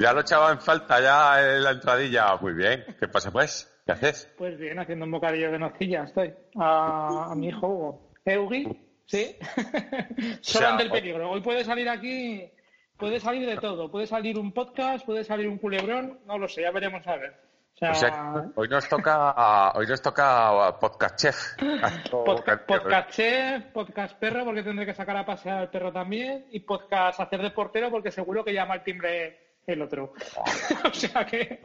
Ya lo echaba en falta ya en la entradilla. Muy bien. ¿Qué pasa pues? ¿Qué haces? Pues bien, haciendo un bocadillo de nocilla estoy. A, a mi hijo Hugo. Eugi, sí. Solo ante el peligro. Hoy puede salir aquí, puede salir de todo. Puede salir un podcast, puede salir un culebrón, no lo sé, ya veremos a ver. O sea, hoy nos toca hoy nos toca podcast chef. podcast, podcast chef, podcast perro porque tendré que sacar a pasear al perro también y podcast hacer de portero porque seguro que llama el timbre el otro. o sea que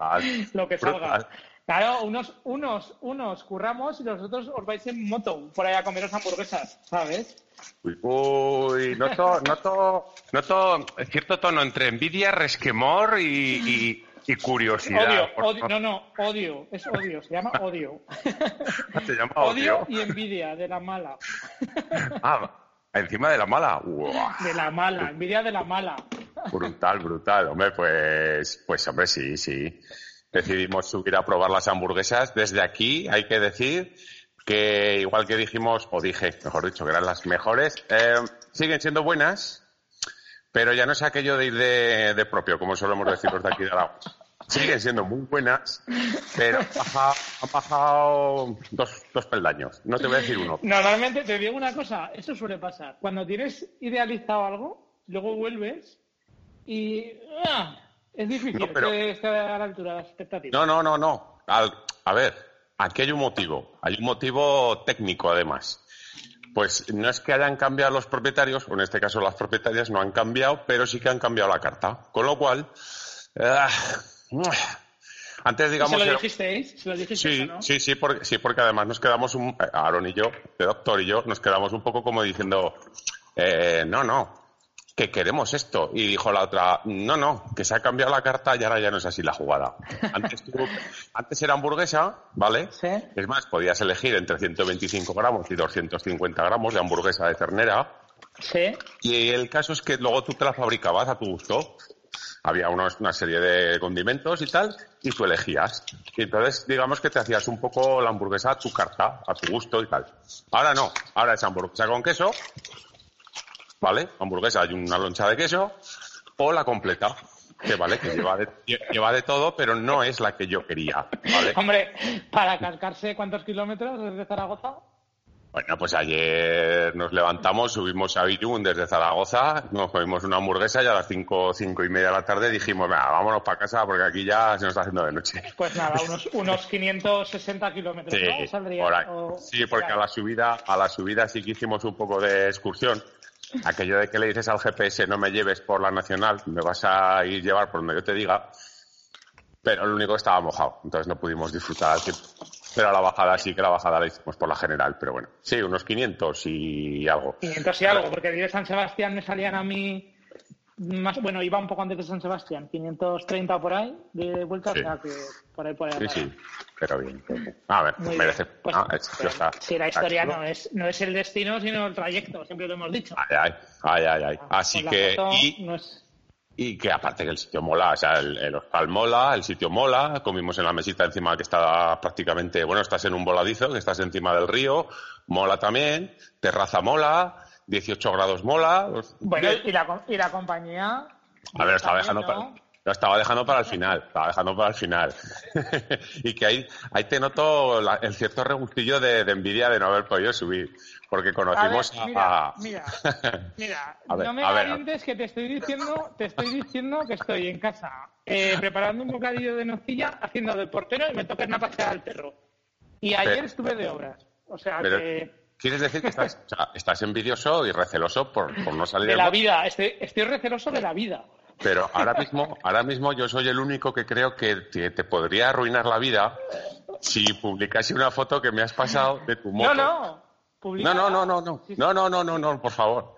lo que salga. Claro, unos, unos, unos curramos y los otros os vais en moto por ahí a comeros hamburguesas, ¿sabes? Uy, uy noto, noto, noto cierto tono entre envidia, resquemor y, y, curiosidad. Odio, odio, no, no, odio, es odio, se llama odio. ¿Se llama odio? odio y envidia, de la mala. ah, encima de la mala. De la mala, envidia de la mala. Brutal, brutal. Hombre, pues, pues hombre, sí, sí decidimos subir a probar las hamburguesas. Desde aquí hay que decir que igual que dijimos, o dije, mejor dicho, que eran las mejores, eh, siguen siendo buenas, pero ya no es aquello de ir de, propio, como solemos decir los de aquí de Aragón. Siguen siendo muy buenas, pero han bajado, dos, dos, peldaños. No te voy a decir uno. Normalmente te digo una cosa, eso suele pasar. Cuando tienes idealizado algo, luego vuelves y ¡ah! Es difícil no, que esté a la altura de las expectativas. No, no, no, no. a ver, aquí hay un motivo. Hay un motivo técnico, además. Pues no es que hayan cambiado los propietarios, o en este caso las propietarias no han cambiado, pero sí que han cambiado la carta. Con lo cual, eh, antes digamos... ¿Se lo dijisteis? ¿Se lo dijisteis sí, sí, sí porque, sí, porque además nos quedamos, un, Aaron y yo, el doctor y yo, nos quedamos un poco como diciendo, eh, no, no, que queremos esto. Y dijo la otra, no, no, que se ha cambiado la carta y ahora ya no es así la jugada. Antes, antes era hamburguesa, ¿vale? ¿Sí? Es más, podías elegir entre 125 gramos y 250 gramos de hamburguesa de ternera. Sí. Y el caso es que luego tú te la fabricabas a tu gusto. Había una serie de condimentos y tal, y tú elegías. Y entonces, digamos que te hacías un poco la hamburguesa a tu carta, a tu gusto y tal. Ahora no, ahora es hamburguesa con queso, ¿vale? Hamburguesa hay una loncha de queso o la completa, que vale, que lleva de, lleva de todo, pero no es la que yo quería, ¿vale? Hombre, para cargarse cuántos kilómetros desde Zaragoza? Bueno, pues ayer nos levantamos, subimos a Villún desde Zaragoza, nos comimos una hamburguesa y a las cinco, cinco y media de la tarde dijimos, venga, vámonos para casa porque aquí ya se nos está haciendo de noche. Pues nada, unos, unos 560 kilómetros, sí, sí, porque a la subida, a la subida sí que hicimos un poco de excursión aquello de que le dices al GPS no me lleves por la nacional, me vas a ir llevar por donde yo te diga, pero lo único que estaba mojado, entonces no pudimos disfrutar tiempo. Pero la bajada sí que la bajada la hicimos por la general, pero bueno, sí, unos 500 y algo. 500 y algo, porque de San Sebastián me salían a mí más, bueno, iba un poco antes de San Sebastián, 530 por ahí de vuelta, o sea que por ahí por ahí. Sí, sí, pero bien. A ver, merece. Pues, ah, pues, si la historia no es, no es el destino, sino el trayecto, siempre lo hemos dicho. Ay, ay, ay, ay. Ah, Así que. Y, y, que aparte que el sitio mola, o sea, el, el, hostal mola, el sitio mola, comimos en la mesita encima que está prácticamente, bueno, estás en un voladizo, que estás encima del río, mola también, terraza mola 18 grados mola. Bueno, y la, y la compañía. A ver, estaba dejando, para, lo estaba dejando para el final, estaba dejando para el final. y que ahí, ahí te noto el cierto regustillo de, envidia de no haber podido subir, porque conocimos a... mira, mira, no me valientes que te estoy diciendo, te estoy diciendo que estoy en casa eh, preparando un bocadillo de nocilla, haciendo de portero y me toca una paseada al perro. Y ayer estuve de obras. O sea que ¿Quieres decir que estás, estás envidioso y receloso por, no salir de la vida? Estoy, estoy receloso de la vida. Pero ahora mismo, ahora mismo yo soy el único que creo que te, podría arruinar la vida si publicase una foto que me has pasado de tu moto. No, no. No, no, no, no, no. No, no, no, no, no, por favor.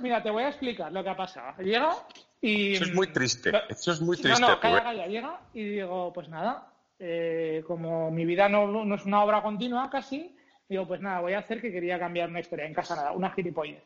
mira, te voy a explicar lo que ha pasado. Llega y. Eso es muy triste. Eso es muy triste. No, no, calla, calla. Llega y digo, pues nada. Eh, como mi vida no, no es una obra continua casi, Digo, pues nada, voy a hacer que quería cambiar una historia en casa, nada, una gilipollez.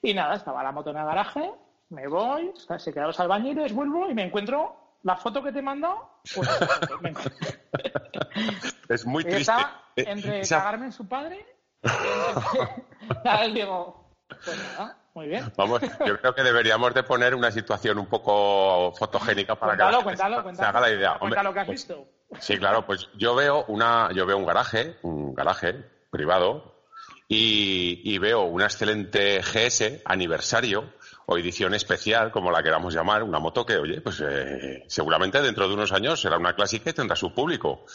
Y nada, estaba la moto en el garaje, me voy, se quedan los albañiles, vuelvo y me encuentro la foto que te he mandado. Pues, es muy triste. entre cagarme en su padre, digo, pues nada. Muy bien. Vamos, yo creo que deberíamos de poner una situación un poco fotogénica para que se, haga la idea. Cuéntalo que has pues, visto. Sí, claro, pues yo veo una, yo veo un garaje, un garaje privado, y, veo una excelente GS aniversario o edición especial, como la queramos llamar, una moto que, oye, pues eh, seguramente dentro de unos años será una clásica y tendrá su público.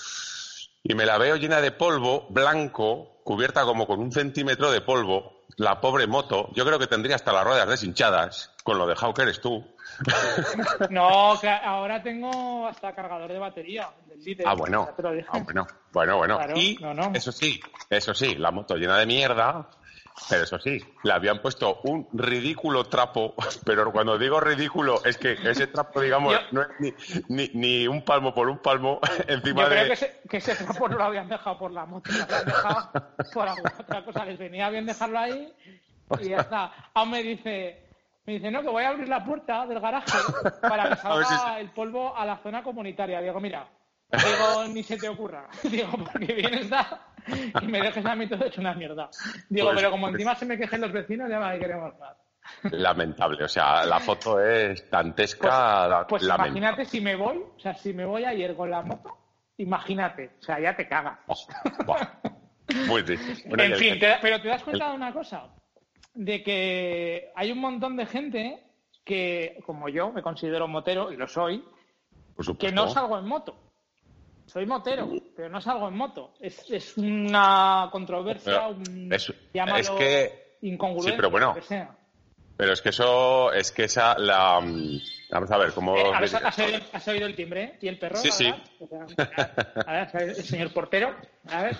Y me la veo llena de polvo, blanco, cubierta como con un centímetro de polvo, la pobre moto, yo creo que tendría hasta las ruedas deshinchadas, con lo dejado que eres tú. No, que ahora tengo hasta cargador de batería. ah, bueno. Ah, bueno. Bueno, bueno. y eso sí, eso sí, la moto llena de mierda, pero eso sí, le habían puesto un ridículo trapo, pero cuando digo ridículo es que ese trapo, digamos, no es ni, ni, un palmo por un palmo encima yo creo que ese, que ese trapo no lo habían dejado por la moto, lo habían dejado por alguna otra cosa. Les venía bien dejarlo ahí y ya está. Aún me dice, me dice, no, que voy a abrir la puerta del garaje para que salga el polvo a la zona comunitaria. Digo, mira, digo, ni se te ocurra. Digo, porque bien está y me dejes a mí todo hecho una mierda. Digo, pues, pero como encima se me quejen los vecinos, ya me queremos más. Lamentable, o sea, la foto es dantesca. Pues, pues imagínate si me voy, o sea, si me voy ayer con la moto, imagínate, o sea, ya te cagas. Muy en fin, pero te das cuenta de una cosa, de que hay un montón de gente que, como yo, me considero motero, y lo soy, que no salgo en moto. Soy motero, pero no salgo en moto. Es, es una controversia, un, es, es que, incongruencia, sí, pero bueno, Pero es que eso, es que esa, la... Mm, vamos a ver, ¿cómo...? Eh, has, oído, el timbre? ¿Y el perro? Sí, sí. a ver, el señor portero, a ver.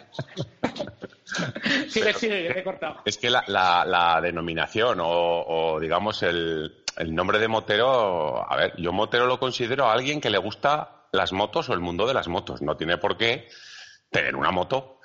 sigue, sigue, he cortado. Es que la, la, la denominación o, o, digamos, el, el nombre de motero... A ver, yo motero lo considero a alguien que le gusta las motos o el mundo de las motos. No tiene por qué tener una moto.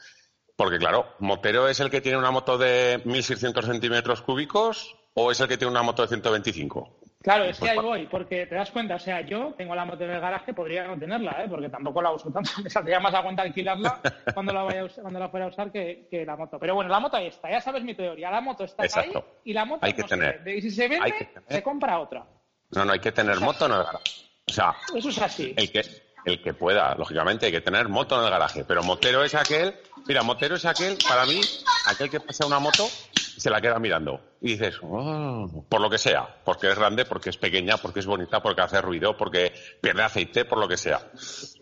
Porque, claro, motero es el que tiene una moto de 1.600 centímetros cúbicos o es el que tiene una moto de 125. Claro, es que pues ahí voy, porque te das cuenta, o sea, yo tengo la moto en el garaje, podría no tenerla, ¿eh? porque tampoco la uso tanto, me saldría más a cuenta alquilarla cuando la, vaya cuando la fuera a usar que, la moto. Pero bueno, la moto ahí está, ya sabes mi teoría, la moto está ahí y la moto hay que tener. y si se vende, se compra otra. No, no, hay que tener moto en el garaje. O sea, eso es así. El que, el que pueda, lógicamente, hay que tener moto en el garaje. Pero motero es aquel, mira, motero es aquel, para mí, aquel que pasa una moto y se la queda mirando. Y dices, oh", por lo que sea, porque es grande, porque es pequeña, porque es bonita, porque hace ruido, porque pierde aceite, por lo que sea.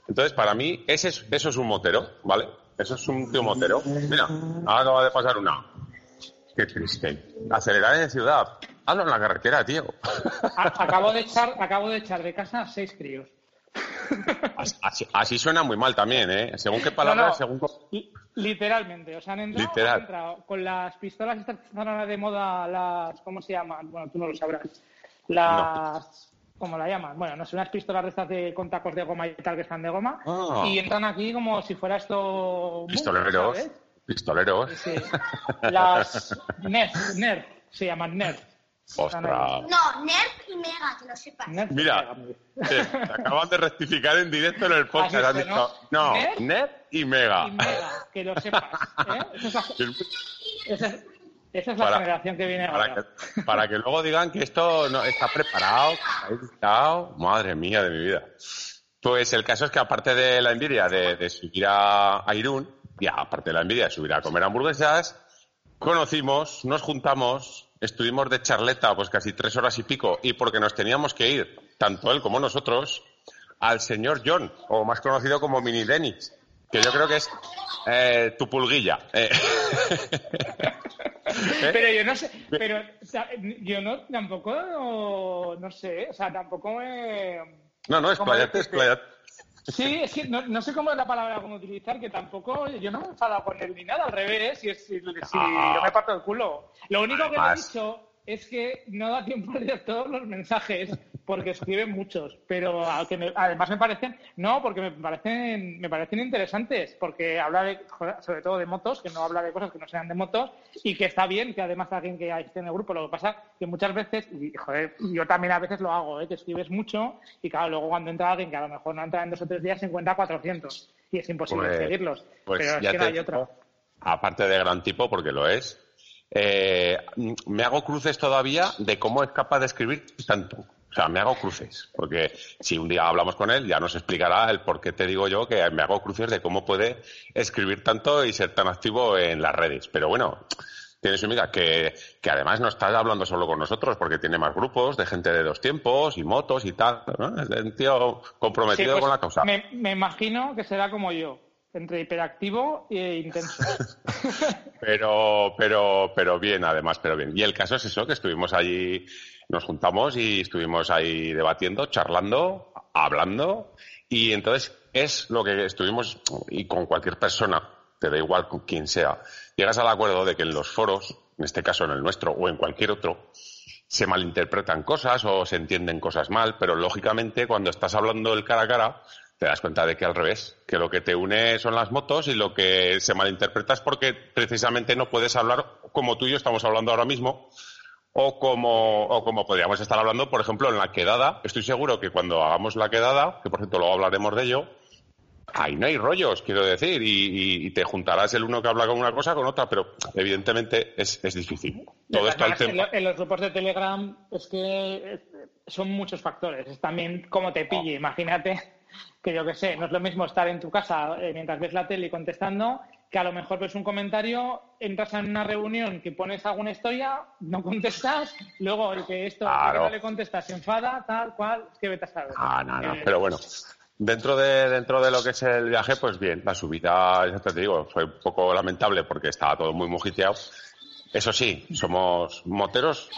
Entonces, para mí, ese es, eso es un motero, ¿vale? Eso es un tío motero. Mira, ahora acaba de pasar una. Qué triste. Acelerar en ciudad. Hazlo en la carretera, tío. Acabo de echar, acabo de echar de casa seis críos. Así, suena muy mal también, ¿eh? Según qué palabras, según... Literalmente, o sea, han entrado, con las pistolas estas están de moda, las... ¿Cómo se llaman? Bueno, tú no lo sabrás. Las... ¿Cómo la llaman? Bueno, no sé, unas pistolas de estas de, con tacos de goma y tal que están de goma. Ah. Y entran aquí como si fuera esto... Pistoleros. Pistoleros. Sí. Las Nerf, Nerf, se llaman Nerf. Ostras. No, Nerf y Mega, que lo sepas. Mira, te, acaban de rectificar en directo en el podcast. dicho, no, Nerf, y Mega. Y Mega, que lo sepas. ¿eh? Esa, es, esa, es la generación que viene para ahora. Que, para que luego digan que esto no está preparado, que Madre mía de mi vida. Pues el caso es que aparte de la envidia de, de subir a, a Irún, y aparte de la envidia de subir a comer hamburguesas, conocimos, nos juntamos estuvimos de charleta pues casi tres horas y pico y porque nos teníamos que ir, tanto él como nosotros, al señor John, o más conocido como Mini Dennis, que yo creo que es eh, tu pulguilla. Eh. Pero yo no sé, pero yo no, tampoco, no, sé, o sea, tampoco me... No, no, explayate, explayate. Sí, es que no, sé cómo es la palabra cómo utilizar, que tampoco, yo no me he enfadado con él ni nada, al revés, si, si, si ah. yo me parto el culo. Lo único que le he dicho es que no da tiempo de leer todos los mensajes porque escriben muchos, pero además me parecen, no, porque me parecen, me parecen interesantes, porque habla de, sobre todo de motos, que no habla de cosas que no sean de motos, y que está bien que además alguien que esté en el grupo, lo que pasa que muchas veces, y joder, yo también a veces lo hago, ¿eh? que escribes mucho, y claro, luego cuando entra alguien que a lo mejor no entra en dos o tres días, se encuentra 400, y es imposible pues, seguirlos, pues pero es que no hay otra. Aparte de gran tipo, porque lo es, eh, me hago cruces todavía de cómo es capaz de escribir tanto. O sea, me hago cruces, porque si un día hablamos con él, ya nos explicará el por qué te digo yo que me hago cruces de cómo puede escribir tanto y ser tan activo en las redes. Pero bueno, tiene su amiga que, que además no está hablando solo con nosotros, porque tiene más grupos de gente de dos tiempos y motos y tal. ¿no? Es un tío comprometido pues con la causa. Me, me imagino que será como yo entre hiperactivo e intenso. pero, pero, pero bien, además, pero bien. Y el caso es eso, que estuvimos allí, nos juntamos y estuvimos ahí debatiendo, charlando, hablando, y entonces es lo que estuvimos, y con cualquier persona, te da igual con quien sea, llegas al acuerdo de que en los foros, en este caso en el nuestro o en cualquier otro, se malinterpretan cosas o se entienden cosas mal, pero lógicamente cuando estás hablando el cara a cara, te das cuenta de que al revés, que lo que te une son las motos y lo que se malinterpreta es porque precisamente no puedes hablar como tú y yo estamos hablando ahora mismo o como, o como podríamos estar hablando, por ejemplo, en la quedada. Estoy seguro que cuando hagamos la quedada, que por cierto luego hablaremos de ello, ahí no hay rollos, quiero decir, y, te juntarás el uno que habla con una cosa con otra, pero evidentemente es, es difícil. Todo esto en, en, los grupos de Telegram es que son muchos factores. Es también cómo te pille, imagínate que yo que sé, no es lo mismo estar en tu casa eh, mientras ves la tele contestando que a lo mejor ves un comentario, entras en una reunión que pones alguna historia, no contestas, luego el que esto no le contestas se enfada, tal cual, es que vete a saber. Ah, no, no, eh, pero bueno. Dentro de, dentro de lo que es el viaje, pues bien, la subida, ya te digo, fue un poco lamentable porque estaba todo muy mojiteado. Eso sí, somos moteros,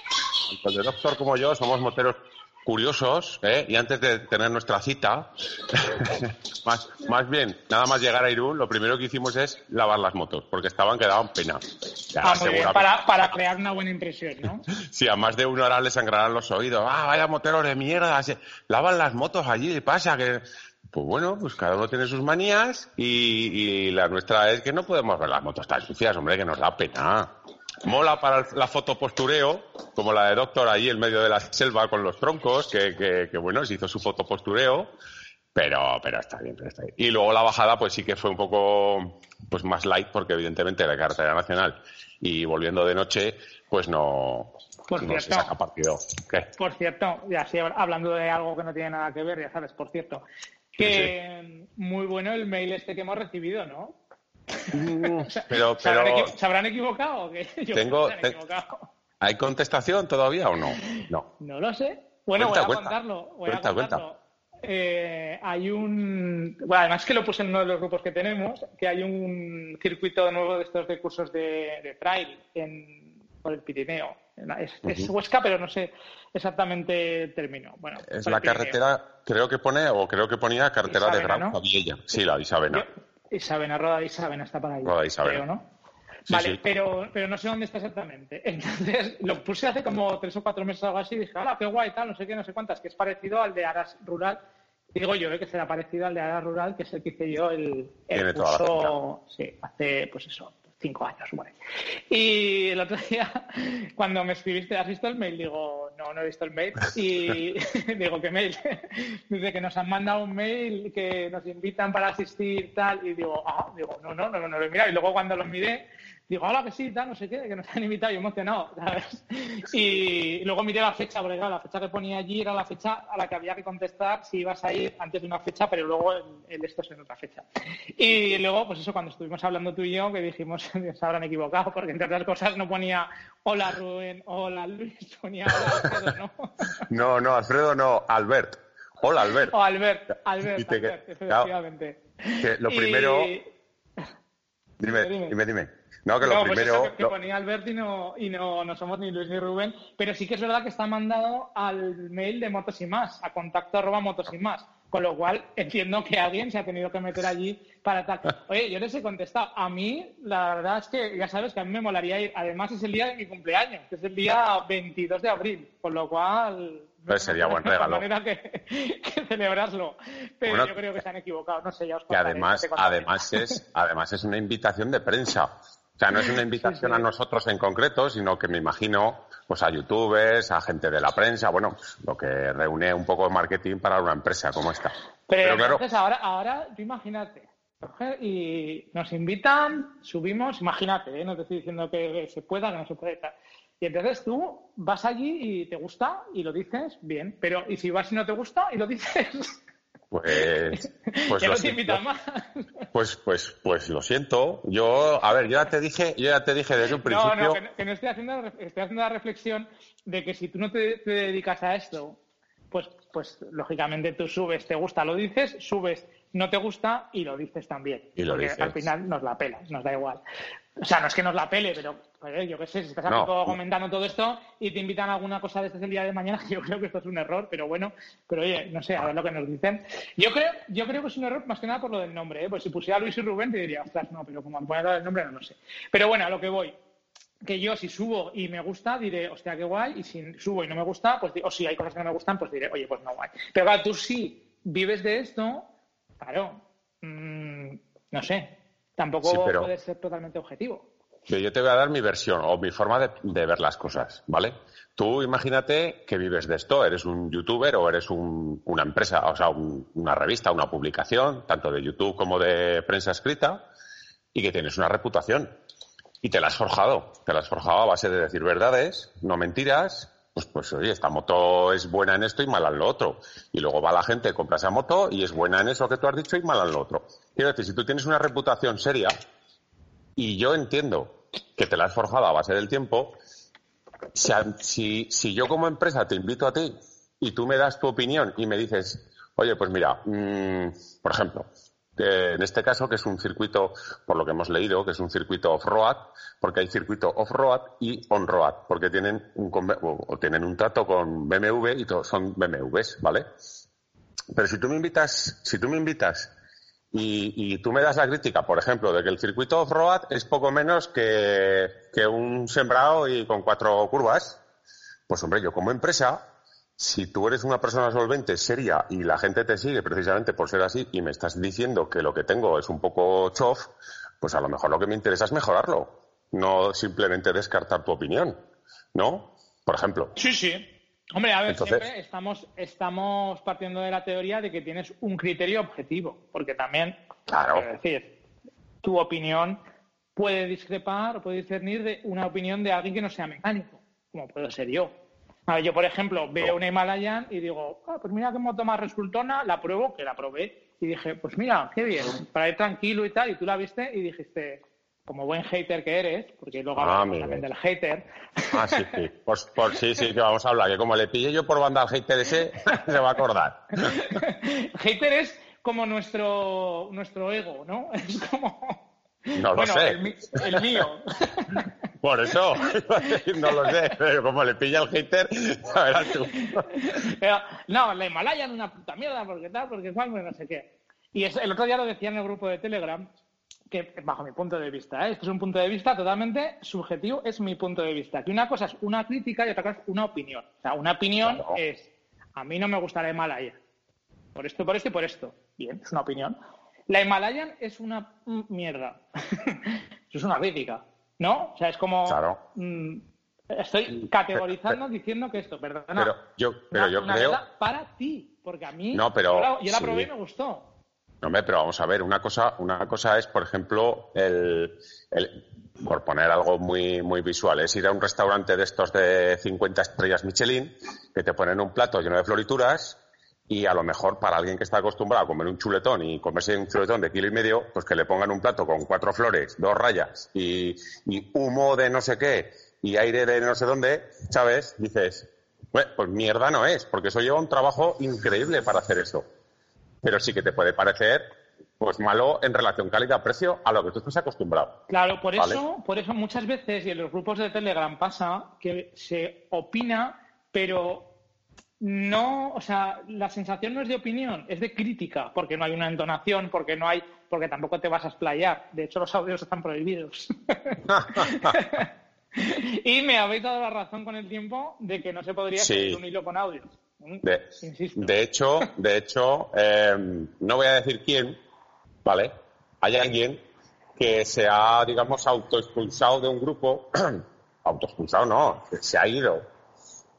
tanto el doctor como yo, somos moteros curiosos, ¿eh? y antes de tener nuestra cita, más, más bien, nada más llegar a Irún, lo primero que hicimos es lavar las motos, porque estaban que daban pena. Ah, para, para, crear una buena impresión, ¿no? sí, a más de una hora le sangrarán los oídos. Ah, vaya moteros de mierda, lavan las motos allí, pasa que... Pues bueno, pues cada uno tiene sus manías y, y la nuestra es que no podemos ver las motos tan sucias, hombre, que nos da pena. Mola para la foto postureo, como la de Doctor ahí en medio de la selva con los troncos, que, que, bueno, se hizo su foto postureo, pero, pero está bien, pero está bien. Y luego la bajada, pues sí que fue un poco pues más light, porque evidentemente la carretera nacional y volviendo de noche, pues no, por cierto, se saca partido. Por cierto, ya sí, hablando de algo que no tiene nada que ver, ya sabes, por cierto, que muy bueno el mail este que hemos recibido, ¿no? Pero, ¿Se, habrán equivocado? tengo, ¿Hay contestación todavía o no? No, no lo sé. Bueno, voy a contarlo. Voy a contarlo. Eh, hay un. Bueno, además que lo puse en uno de los grupos que tenemos, que hay un circuito nuevo de estos de cursos de, trail en, por el Pirineo. Es, Huesca, pero no sé exactamente el término. Bueno, es la carretera, creo que pone, o creo que ponía carretera de Gran ¿no? Sí, la Isabena. Isabena, Roda Isabena está para ahí. Roda Isabena. ¿no? vale, Pero, pero no sé dónde está exactamente. Entonces, lo puse hace como tres o cuatro meses o algo así y dije, ¡hala, qué guay, tal, no sé qué, no sé cuántas! Que es parecido al de Aras Rural. Digo yo, ¿eh? que será parecido al de Aras Rural, que es el que hice yo el, el curso, sí, hace, pues eso, cinco años, bueno. Y el otro día, cuando me escribiste, ¿has visto el mail? Digo, no, no he visto el mail. Y digo, ¿qué mail? Dice que nos han mandado un mail que nos invitan para asistir, tal. Y digo, ah, digo, no, no, no, no lo he mirado. Y luego cuando lo miré, digo, hola, que sí, tal, no sé qué, que nos han invitado y emocionado, ¿sabes? Y luego miré la fecha, porque claro, la fecha que ponía allí era la fecha a la que había que contestar si ibas a ir antes de una fecha, pero luego el, esto es en otra fecha. Y luego, pues eso, cuando estuvimos hablando tú y yo, que dijimos, se habrán equivocado, porque entre otras cosas no ponía hola Rubén, hola Luis, ponía hola Alfredo, ¿no? No, no, Alfredo no, Albert. Hola Albert. O Albert, Albert, efectivamente. lo primero... dime, dime. dime. No, que lo pues primero. que, ponía Albert y, no, y no, no, somos ni Luis ni Rubén, pero sí que es verdad que está mandado al mail de Motos y Más, a contacto arroba Motos y Más. Con lo cual entiendo que alguien se ha tenido que meter allí para tal. Oye, yo les he contestado. A mí, la verdad es que ya sabes que a mí me molaría ir. Además, es el día de mi cumpleaños, que es el día 22 de abril. Con lo cual. Pues sería buen regalo. manera que, que celebrarlo. Pero yo creo que se han equivocado. No sé, ya os Que además, además, es, además es una invitación de prensa. O sea, no es una invitación a nosotros en concreto, sino que me imagino pues a youtubers, a gente de la prensa, bueno, lo que reúne un poco de marketing para una empresa como esta. Pero, entonces ahora, ahora, tú imagínate, y nos invitan, subimos, imagínate, ¿eh? no te estoy diciendo que se pueda, que no se puede estar. Y entonces tú vas allí y te gusta y lo dices, bien, pero ¿y si vas y no te gusta y lo dices? Pues, pues, lo siento. más. pues, pues, pues lo siento. Yo, a ver, yo ya te dije, yo ya te dije desde un principio. No, no, que, no estoy haciendo, estoy haciendo la reflexión de que si tú no te, te dedicas a esto, pues, pues lógicamente tú subes, te gusta, lo dices, subes no te gusta y lo dices también. Y lo porque al final nos la pela, nos da igual. O sea, no es que nos la pele, pero yo qué sé, si estás comentando todo esto y te invitan a alguna cosa desde el día de mañana, yo creo que esto es un error, pero bueno, pero oye, no sé, a ver lo que nos dicen. Yo creo, yo creo que es un error más que nada por lo del nombre, ¿eh? pues si pusiera Luis y Rubén te diría, ostras, no, pero como poner el nombre no lo sé. Pero bueno, a lo que voy que yo si subo y me gusta diré, hostia, qué guay, y si subo y no me gusta, pues o si hay cosas que no me gustan, pues diré, oye, pues no guay. Pero claro, tú sí vives de esto, Claro, mm, no sé, tampoco puede ser totalmente objetivo. Yo te voy a dar mi versión o mi forma de, ver las cosas, ¿vale? Tú imagínate que vives de esto, eres un youtuber o eres una empresa, o sea, una revista, una publicación, tanto de YouTube como de prensa escrita, y que tienes una reputación. Y te la has forjado, te la has forjado a base de decir verdades, no mentiras, pues, pues oye, esta moto es buena en esto y mala en lo otro. Y luego va la gente, compra esa moto y es buena en eso que tú has dicho y mala en lo otro. Quiero decir, si tú tienes una reputación seria, y yo entiendo que te la has forjado a base del tiempo, si, si, yo como empresa te invito a ti y tú me das tu opinión y me dices, oye, pues mira, mm, por ejemplo, en este caso, que es un circuito, por lo que hemos leído, que es un circuito off-road, porque hay circuito off-road y on-road, porque tienen un, o tienen un trato con BMW y son BMWs, ¿vale? Pero si tú me invitas, si tú me invitas y, tú me das la crítica, por ejemplo, de que el circuito off-road es poco menos que, que un sembrado y con cuatro curvas, pues hombre, yo como empresa si tú eres una persona solvente, seria, y la gente te sigue precisamente por ser así, y me estás diciendo que lo que tengo es un poco chof, pues a lo mejor lo que me interesa es mejorarlo, no simplemente descartar tu opinión, ¿no? Por ejemplo. Sí, sí. Hombre, a ver, siempre estamos, estamos partiendo de la teoría de que tienes un criterio objetivo, porque también, claro. es decir, tu opinión puede discrepar o puede discernir de una opinión de alguien que no sea mecánico, como puedo ser yo. A ver, yo, por ejemplo, veo una Himalayan y digo, ah, pues mira qué moto más resultona, la pruebo, que la probé, y dije, pues mira, qué bien, para ir tranquilo y tal, y tú la viste y dijiste, como buen hater que eres, porque luego ah, hablamos también del hater. Ah, sí, sí. Pues, por, sí, sí, que vamos a hablar, que como le pille yo por banda al hater ese, se va a acordar. hater es como nuestro, nuestro ego, ¿no? Es como... No lo sé. el mío. Por eso, no lo sé, pero como le pilla el hater, a ver tú. no, la Himalaya es una puta mierda, porque tal, porque cual, no sé qué. Y el otro día lo decía en el grupo de Telegram, que bajo mi punto de vista, ¿eh? esto es un punto de vista totalmente subjetivo, es mi punto de vista. Que una cosa es una crítica y otra cosa es una opinión. O sea, una opinión es, a mí no me gusta la Himalaya. Por esto, por esto y por esto. Bien, es una opinión. La Himalayan es una mierda. Eso es una crítica. ¿No? O sea, es como. Claro. Mm, estoy categorizando diciendo que esto, perdona. Pero yo, pero yo creo. Para ti, porque a mí. No, pero. Yo la, probé y me gustó. No, pero vamos a ver, una cosa, una cosa es, por ejemplo, el, por poner algo muy, muy visual, es ir a un restaurante de estos de 50 estrellas Michelin, que te ponen un plato lleno de florituras, y a lo mejor para alguien que está acostumbrado a comer un chuletón y comerse un chuletón de kilo y medio, pues que le pongan un plato con cuatro flores, dos rayas y, humo de no sé qué y aire de no sé dónde, ¿sabes? Dices, pues mierda no es, porque eso lleva un trabajo increíble para hacer eso. Pero sí que te puede parecer pues malo en relación calidad-precio a lo que tú estás acostumbrado. Claro, por eso, por eso muchas veces y en los grupos de Telegram pasa que se opina, pero no, o sea, la sensación no es de opinión, es de crítica, porque no hay una entonación, porque no hay, porque tampoco te vas a explayar. De hecho, los audios están prohibidos. y me habéis dado la razón con el tiempo de que no se podría hacer un hilo con audios. Mm, de, hecho, de hecho, em, no voy a decir quién, ¿vale? Hay alguien que se ha, digamos, autoexpulsado de un grupo, autoexpulsado no, se ha ido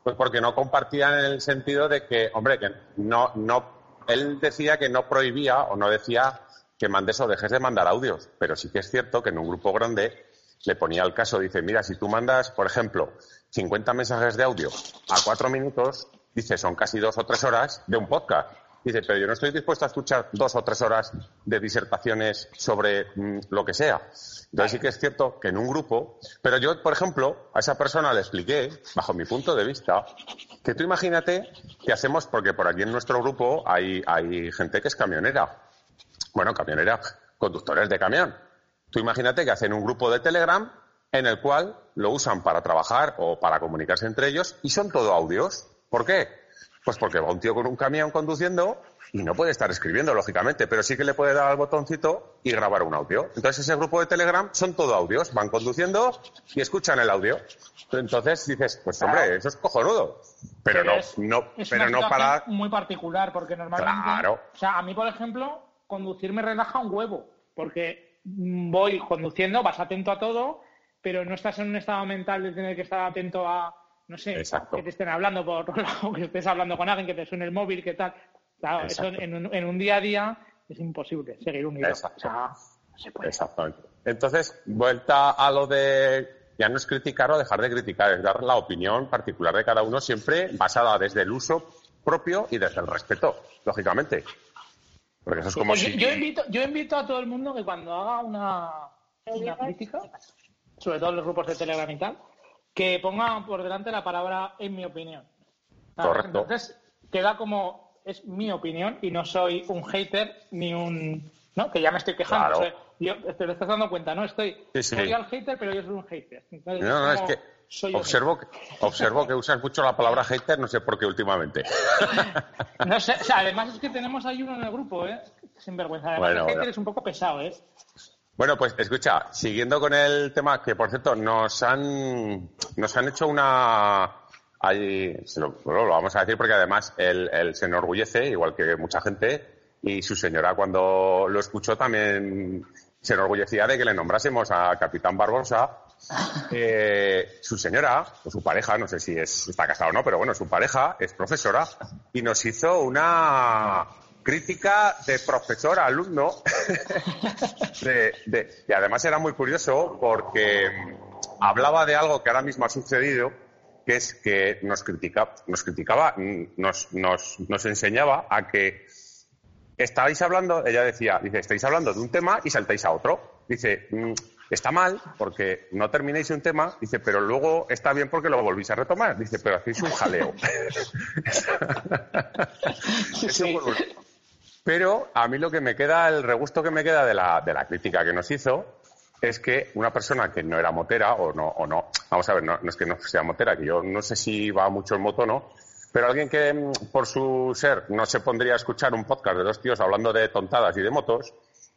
pues porque no compartían en el sentido de que, hombre, que no, no, él decía que no prohibía o no decía que mandes o dejes de mandar audios. Pero sí que es cierto que en un grupo grande le ponía el caso, dice, mira, si tú mandas, por ejemplo, 50 mensajes de audio a cuatro minutos, dice, son casi dos o tres horas de un podcast. Dice, pero yo no estoy dispuesto a escuchar dos o tres horas de disertaciones sobre mm, lo que sea. Entonces sí que es cierto que en un grupo, pero yo, por ejemplo, a esa persona le expliqué, bajo mi punto de vista, que tú imagínate que hacemos, porque por aquí en nuestro grupo hay, hay gente que es camionera. Bueno, camionera, conductores de camión. Tú imagínate que hacen un grupo de Telegram en el cual lo usan para trabajar o para comunicarse entre ellos y son todo audios. ¿Por qué? Pues porque va un tío con un camión conduciendo y no puede estar escribiendo, lógicamente, pero sí que le puede dar al botoncito y grabar un audio. Entonces ese grupo de Telegram son todo audios, van conduciendo y escuchan el audio. Entonces dices, pues hombre, eso es cojonudo. Pero, no, no, pero no para. Muy particular, porque normalmente. Claro. O sea, a mí, por ejemplo, conducir me relaja un huevo, porque voy conduciendo, vas atento a todo, pero no estás en un estado mental de tener que estar atento a no sé, que te estén hablando por otro lado, que estés hablando con alguien, que te suene el móvil, que tal. Claro, eso en un, en un, día a día es imposible seguir unido. Exacto. Exactamente. Entonces, vuelta a lo de ya no es criticar o dejar de criticar, es dar la opinión particular de cada uno siempre basada desde el uso propio y desde el respeto, lógicamente. Porque eso es como si... yo, invito, yo invito a todo el mundo que cuando haga una, una crítica, sobre todo en los grupos de Telegram y tal, que ponga por delante la palabra en mi opinión. Correcto. Entonces, queda como es mi opinión y no soy un hater ni un. ¿No? Que ya me estoy quejando. yo te lo estás dando cuenta, ¿no? Estoy. Soy al hater, pero yo soy un hater. no, no, es que. observo, que, observo que usas mucho la palabra hater, no sé por qué últimamente. no sé, o sea, además es que tenemos ahí uno en el grupo, ¿eh? Sin vergüenza. Además, el hater es un poco pesado, ¿eh? Bueno, pues escucha, siguiendo con el tema, que por cierto, nos han, nos han hecho una. Ahí, lo, lo, vamos a decir porque además él, se enorgullece, igual que mucha gente, y su señora cuando lo escuchó también se enorgullecía de que le nombrásemos a Capitán Barbosa. Eh, su señora, o su pareja, no sé si es, está casado o no, pero bueno, su pareja es profesora y nos hizo una, crítica de profesor a alumno. y además era muy curioso porque hablaba de algo que ahora mismo ha sucedido, que es que nos, critica, nos criticaba, nos, nos, nos enseñaba a que estáis hablando, ella decía, dice, estáis hablando de un tema y saltáis a otro. Dice, mm, está mal porque no terminéis un tema, dice, pero luego está bien porque lo volvís a retomar. Dice, pero hacéis un jaleo. Pero a mí lo que me queda, el regusto que me queda de la, de la crítica que nos hizo, es que una persona que no era motera o no, o no vamos a ver, no, es que no sea motera, que yo no sé si va mucho en moto o no, pero alguien que mm, por su ser no se pondría a escuchar un podcast de dos tíos hablando de tontadas y de motos,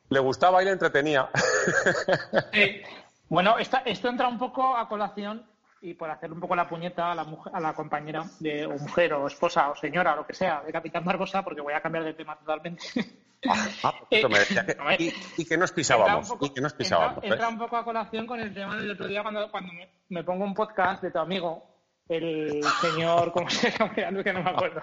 le gustaba y le entretenía. bueno, esto entra un poco a colación y por hacer un poco la puñeta a la, mujer, a la compañera de o mujer o esposa o señora o lo que sea de Capitán Barbosa, porque voy a cambiar de tema totalmente. Ah, pues y, que nos pisábamos. y que nos pisábamos. Entra, un poco a colación con el tema del otro día cuando, cuando me, pongo un podcast de tu amigo, el señor, ¿cómo se llama? Que no me acuerdo.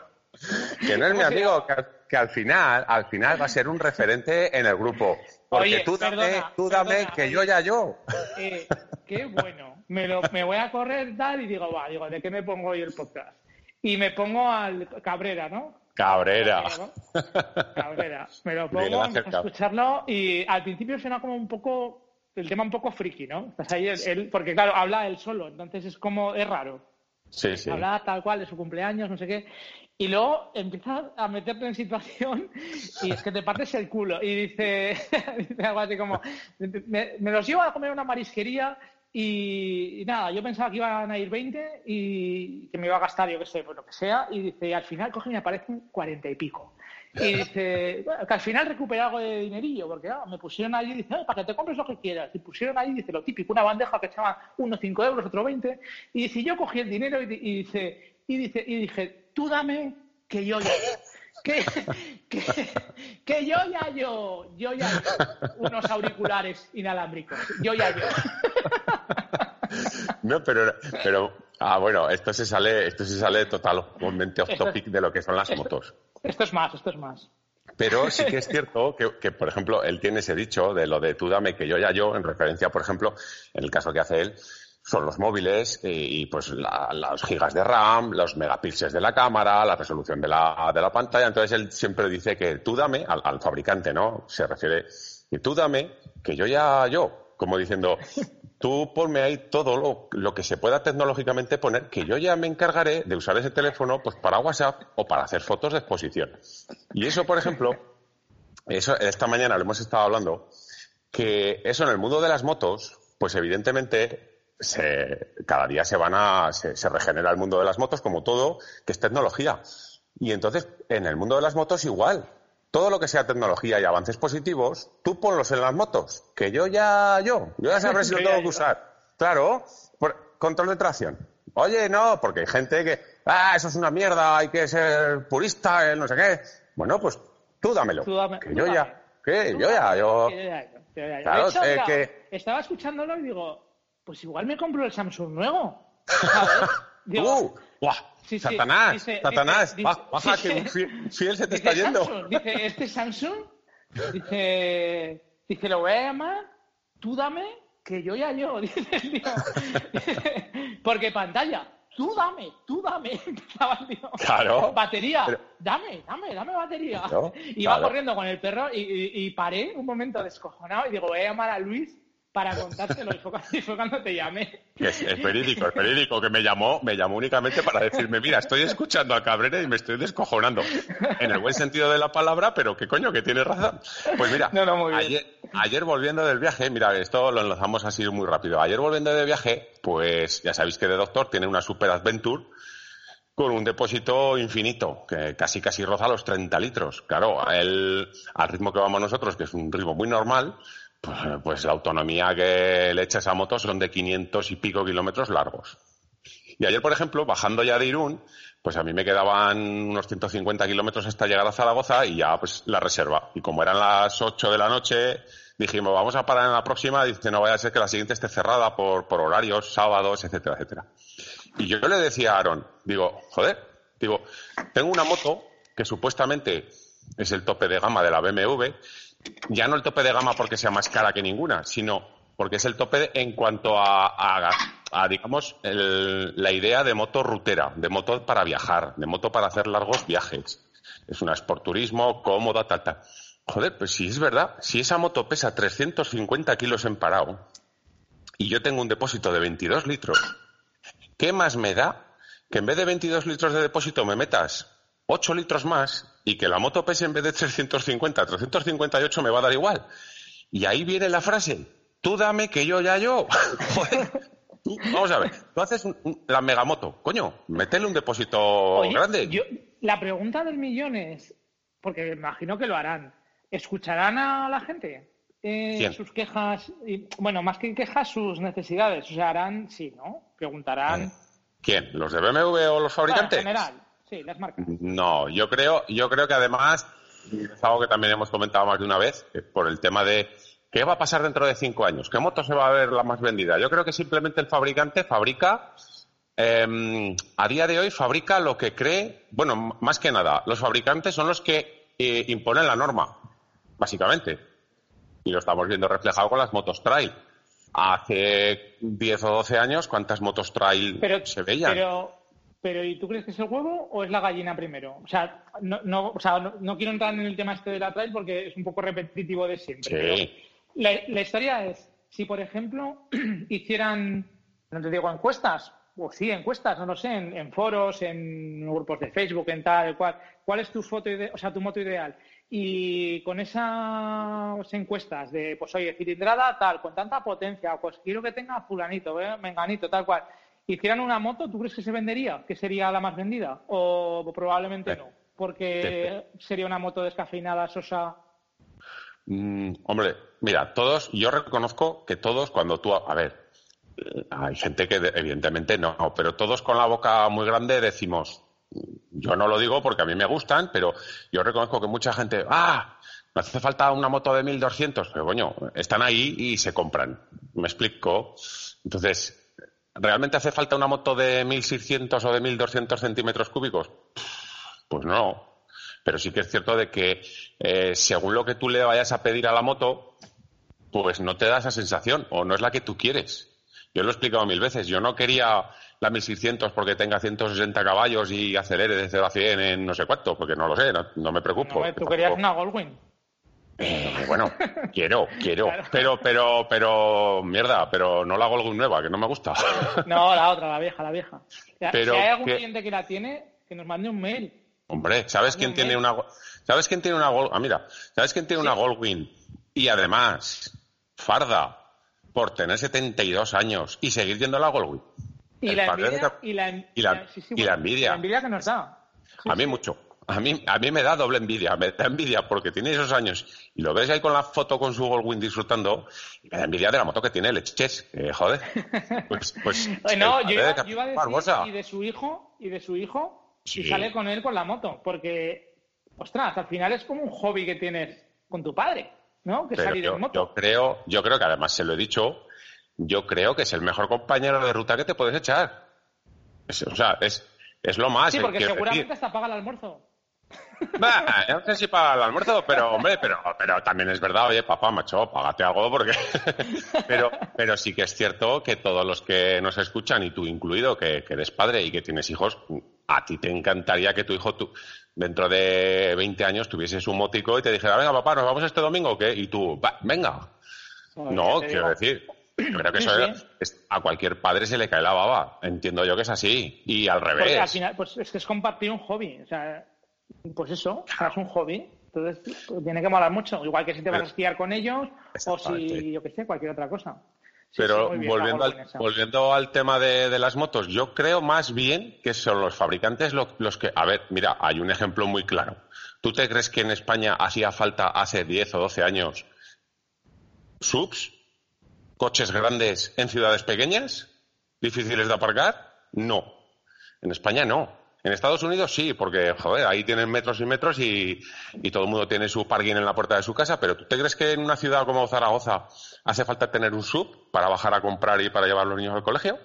Que no es mi amigo, que, al final, al final va a ser un referente en el grupo. Porque tú dame, tú dame que yo ya yo. Eh, qué bueno me, lo, me voy a correr tal y digo, va, digo, ¿de qué me pongo hoy el podcast? Y me pongo al Cabrera, ¿no? Cabrera. Cabrera. Me lo pongo, a escucharlo y al principio suena como un poco, el tema un poco friki, ¿no? Estás ahí, él, porque claro, habla él solo, entonces es como, es raro. Sí, sí. Habla tal cual de su cumpleaños, no sé qué. Y luego empieza a meterte en situación y es que te partes el culo. Y dice, algo así como, me, me, los llevo a comer una marisquería y, nada, yo pensaba que iban a ir 20 y que me iba a gastar, yo qué sé, pues lo que sea. Y dice, al final coge y me aparecen 40 y pico. Y dice, que al final recuperé algo de dinerillo, porque ah, me pusieron y dice, para que te compres lo que quieras. Y pusieron ahí, dice, lo típico, una bandeja que echaba unos 5 euros, otro 20. Y dice, yo cogí el dinero y, dice, y dice, y dije, tú dame que yo ya. Que, que, yo ya yo, yo ya unos auriculares inalámbricos, yo ya yo. No, pero, pero, ah, bueno, esto se sale, esto se sale totalmente off topic de lo que son las motos. Esto es más, esto es más. Pero sí que es cierto que, por ejemplo, él tiene ese dicho de lo de tú dame que yo ya yo, en referencia, por ejemplo, en el caso que hace él, son los móviles y, pues las gigas de RAM, los megapíxeles de la cámara, la resolución de la, de la pantalla. Entonces él siempre dice que tú dame, al, fabricante, ¿no? Se refiere, que tú dame, que yo ya yo, como diciendo, tú ponme ahí todo lo, lo, que se pueda tecnológicamente poner, que yo ya me encargaré de usar ese teléfono pues para WhatsApp o para hacer fotos de exposición. Y eso, por ejemplo, eso esta mañana lo hemos estado hablando, que eso en el mundo de las motos, pues evidentemente se, cada día se van a, se, regenera el mundo de las motos como todo, que es tecnología. Y entonces, en el mundo de las motos igual. Todo lo que sea tecnología y avances positivos, tú ponlos en las motos, que yo ya, yo, yo ya sabré si lo tengo que usar. Claro, por, control de tracción. Oye, no, porque hay gente que, ah, eso es una mierda, hay que ser purista, no sé qué. Bueno, pues tú dámelo. que yo ya, que yo ya, yo. Claro, que... Estaba escuchándolo y digo, pues igual me compro el Samsung nuevo. ¿sabes? Digo, uh, sí, Satanás, Satanás, baja que un fiel, se te está yendo. dice, este Samsung, dice, dice, lo voy a llamar, tú dame, que yo ya yo, dice el tío. Porque pantalla, tú dame, tú dame. Claro. Batería, dame, dame, dame batería. y va corriendo con el perro y, y, y, paré un momento descojonado y digo, voy a llamar a Luis para contártelo y fue, cuando te llamé. Es, verídico, es verídico, que me llamó, me llamó únicamente para decirme, mira, estoy escuchando a Cabrera y me estoy descojonando. En el buen sentido de la palabra, pero qué coño, que tienes razón. Pues mira, Ayer, volviendo del viaje, mira, esto lo enlazamos así muy rápido. Ayer volviendo de viaje, pues ya sabéis que de doctor tiene una Super Adventure con un depósito infinito, que casi casi roza los 30 litros. Claro, el, al ritmo que vamos nosotros, que es un ritmo muy normal, pues, pues, la autonomía que le echa esa moto son de 500 y pico kilómetros largos. Y ayer, por ejemplo, bajando ya de Irún, pues a mí me quedaban unos 150 kilómetros hasta llegar a Zaragoza y ya pues la reserva. Y como eran las 8 de la noche, dijimos, vamos a parar en la próxima. Dice, no vaya a ser que la siguiente esté cerrada por, por horarios, sábados, etcétera, etcétera. Y yo le decía a Aaron, digo, joder, digo, tengo una moto que supuestamente es el tope de gama de la BMW ya no el tope de gama porque sea más cara que ninguna, sino porque es el tope en cuanto a, digamos, la idea de moto rutera, de moto para viajar, de moto para hacer largos viajes. Es una turismo cómoda, tal, tal. Joder, pues si es verdad, si esa moto pesa 350 kilos en parado y yo tengo un depósito de 22 litros, ¿qué más me da que en vez de 22 litros de depósito me metas 8 litros más y que la moto pese en vez de 350, 358 me va a dar igual. Y ahí viene la frase, tú dame que yo ya yo. vamos a ver, tú haces la megamoto, coño, metele un depósito grande. la pregunta del millón es, porque imagino que lo harán, ¿escucharán a la gente? Eh, sus quejas, y, bueno, más que quejas, sus necesidades. O sea, harán, sí, ¿no? Preguntarán. ¿Quién? ¿Los de BMW o los fabricantes? en general. No, yo creo, yo creo que además, es algo que también hemos comentado más de una vez, por el tema de qué va a pasar dentro de cinco años, qué moto se va a ver la más vendida. Yo creo que simplemente el fabricante fabrica, em, a día de hoy fabrica lo que cree, bueno, más que nada, los fabricantes son los que eh, imponen la norma, básicamente. Y lo estamos viendo reflejado con las motos trail. Hace 10 o 12 años, ¿cuántas motos trail se veían? Pero, ¿y tú crees que es el huevo o es la gallina primero? O sea, no, no, o sea, no, quiero entrar en el tema este de la trail porque es un poco repetitivo de siempre. Sí. La, historia es, si por ejemplo hicieran, no te digo encuestas, o sí, encuestas, no lo sé, en, foros, en grupos de Facebook, en tal, cual, ¿cuál es tu foto, o sea, tu moto ideal? Y con esas encuestas de, pues oye, cilindrada tal, con tanta potencia, pues quiero que tenga fulanito, ¿eh? menganito, tal cual hicieran una moto, ¿tú crees que se vendería? ¿Que sería la más vendida? ¿O probablemente no? Porque sería una moto descafeinada, sosa. Mm, hombre, mira, todos, yo reconozco que todos, cuando tú, a ver, hay gente que evidentemente no, pero todos con la boca muy grande decimos, yo no lo digo porque a mí me gustan, pero yo reconozco que mucha gente, ah, me hace falta una moto de 1200, pero coño, están ahí y se compran. Me explico. Entonces, ¿Realmente hace falta una moto de 1.600 o de 1.200 centímetros cúbicos? Pues no. Pero sí que es cierto de que eh, según lo que tú le vayas a pedir a la moto, pues no te da esa sensación o no es la que tú quieres. Yo lo he explicado mil veces. Yo no quería la 1600 porque tenga 160 caballos y acelere de 0 a 100 en no sé cuánto, porque no lo sé, no, me preocupo. tú querías una Goldwing. Eh, bueno, quiero, quiero, pero, pero, pero, mierda, pero no la Goldwing nueva, que no me gusta. No, la otra, la vieja, la vieja. Pero si hay algún cliente que la tiene, que nos mande un mail. Hombre, ¿sabes quién tiene una, sabes quién tiene una ah, mira, ¿sabes quién tiene una Goldwing? Y además, farda, por tener 72 años y seguir yendo a la Goldwing. Y la, envidia, y, la, y, la, y la envidia. La envidia que nos da. a mí mucho. A mí, a mí me da doble envidia, me da envidia porque tiene esos años y lo ves ahí con la foto con su Goldwing disfrutando y me da envidia de la moto que tiene leches, eh, joder. Pues, pues no, yo, iba, yo, iba, a decir y de su hijo y de su hijo y sale con él con la moto porque, ostras, al final es como un hobby que tienes con tu padre, ¿no? Que salir yo, en moto. Yo creo, yo creo que además se lo he dicho, yo creo que es el mejor compañero de ruta que te puedes echar. o sea, es, es lo más. Sí, porque seguramente hasta paga el almuerzo no sé si para el almuerzo, pero hombre, pero, pero también es verdad, oye, papá, macho, págate algo porque. pero, pero sí que es cierto que todos los que nos escuchan, y tú incluido, que, eres padre y que tienes hijos, a ti te encantaría que tu hijo tú, dentro de 20 años tuvieses un motico y te dijera, venga, papá, ¿nos vamos este domingo o qué? Y tú, venga. no, quiero decir, creo que eso a cualquier padre se le cae la baba. Entiendo yo que es así. Y al revés. Porque al final, pues es que es compartir un hobby. O sea, pues eso, es un hobby. Entonces, pues, tiene que molar mucho. Igual que si te vas a esquiar con ellos o si, yo qué sé, cualquier otra cosa. Pero volviendo, al, volviendo al tema de, las motos, yo creo más bien que son los fabricantes los, que. A ver, mira, hay un ejemplo muy claro. ¿Tú te crees que en España hacía falta hace 10 o 12 años subs? ¿Coches grandes en ciudades pequeñas? ¿Difíciles de aparcar? No. En España no. En Estados Unidos sí, porque, joder, ahí tienen metros y metros y, todo el mundo tiene su parking en la puerta de su casa, pero ¿tú te crees que en una ciudad como Zaragoza hace falta tener un sub para bajar a comprar y para llevar a los niños al colegio?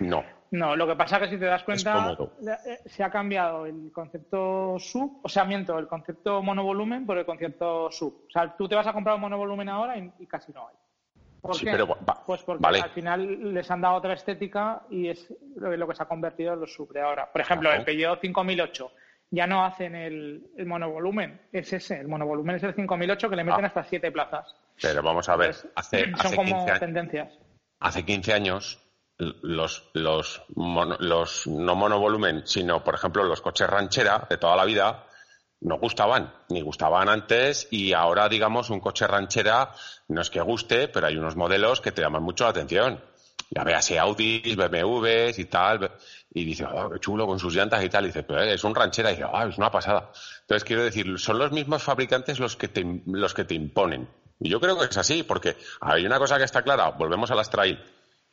No. No, lo que pasa es que si te das cuenta, eh, se ha cambiado el concepto sub, o sea, miento, el concepto monovolumen por el concepto sub. O sea, tú te vas a comprar un monovolumen ahora y casi no hay. ¿Por qué? pues porque al final les han dado otra estética y es lo que se ha convertido en los sub ahora. Por ejemplo, el Peugeot 5008 ya no hacen el, monovolumen, es ese, el monovolumen es el 5008 que le meten ah. hasta siete plazas. Pero vamos a ver, hace, son como tendencias. Hace 15 años los, los, los no monovolumen, sino por ejemplo los coches ranchera de toda la vida, no gustaban, ni gustaban antes y ahora, digamos, un coche ranchera no es que guste, pero hay unos modelos que te llaman mucho la atención. Ya veas Audi, BMWs y tal, y dice, oh, qué chulo con sus llantas y tal, y dice, pero es un ranchera, y dice, ah, es una pasada. Entonces, quiero decir, son los mismos fabricantes los que te, los que te imponen. Y yo creo que es así, porque hay una cosa que está clara, volvemos a las trail,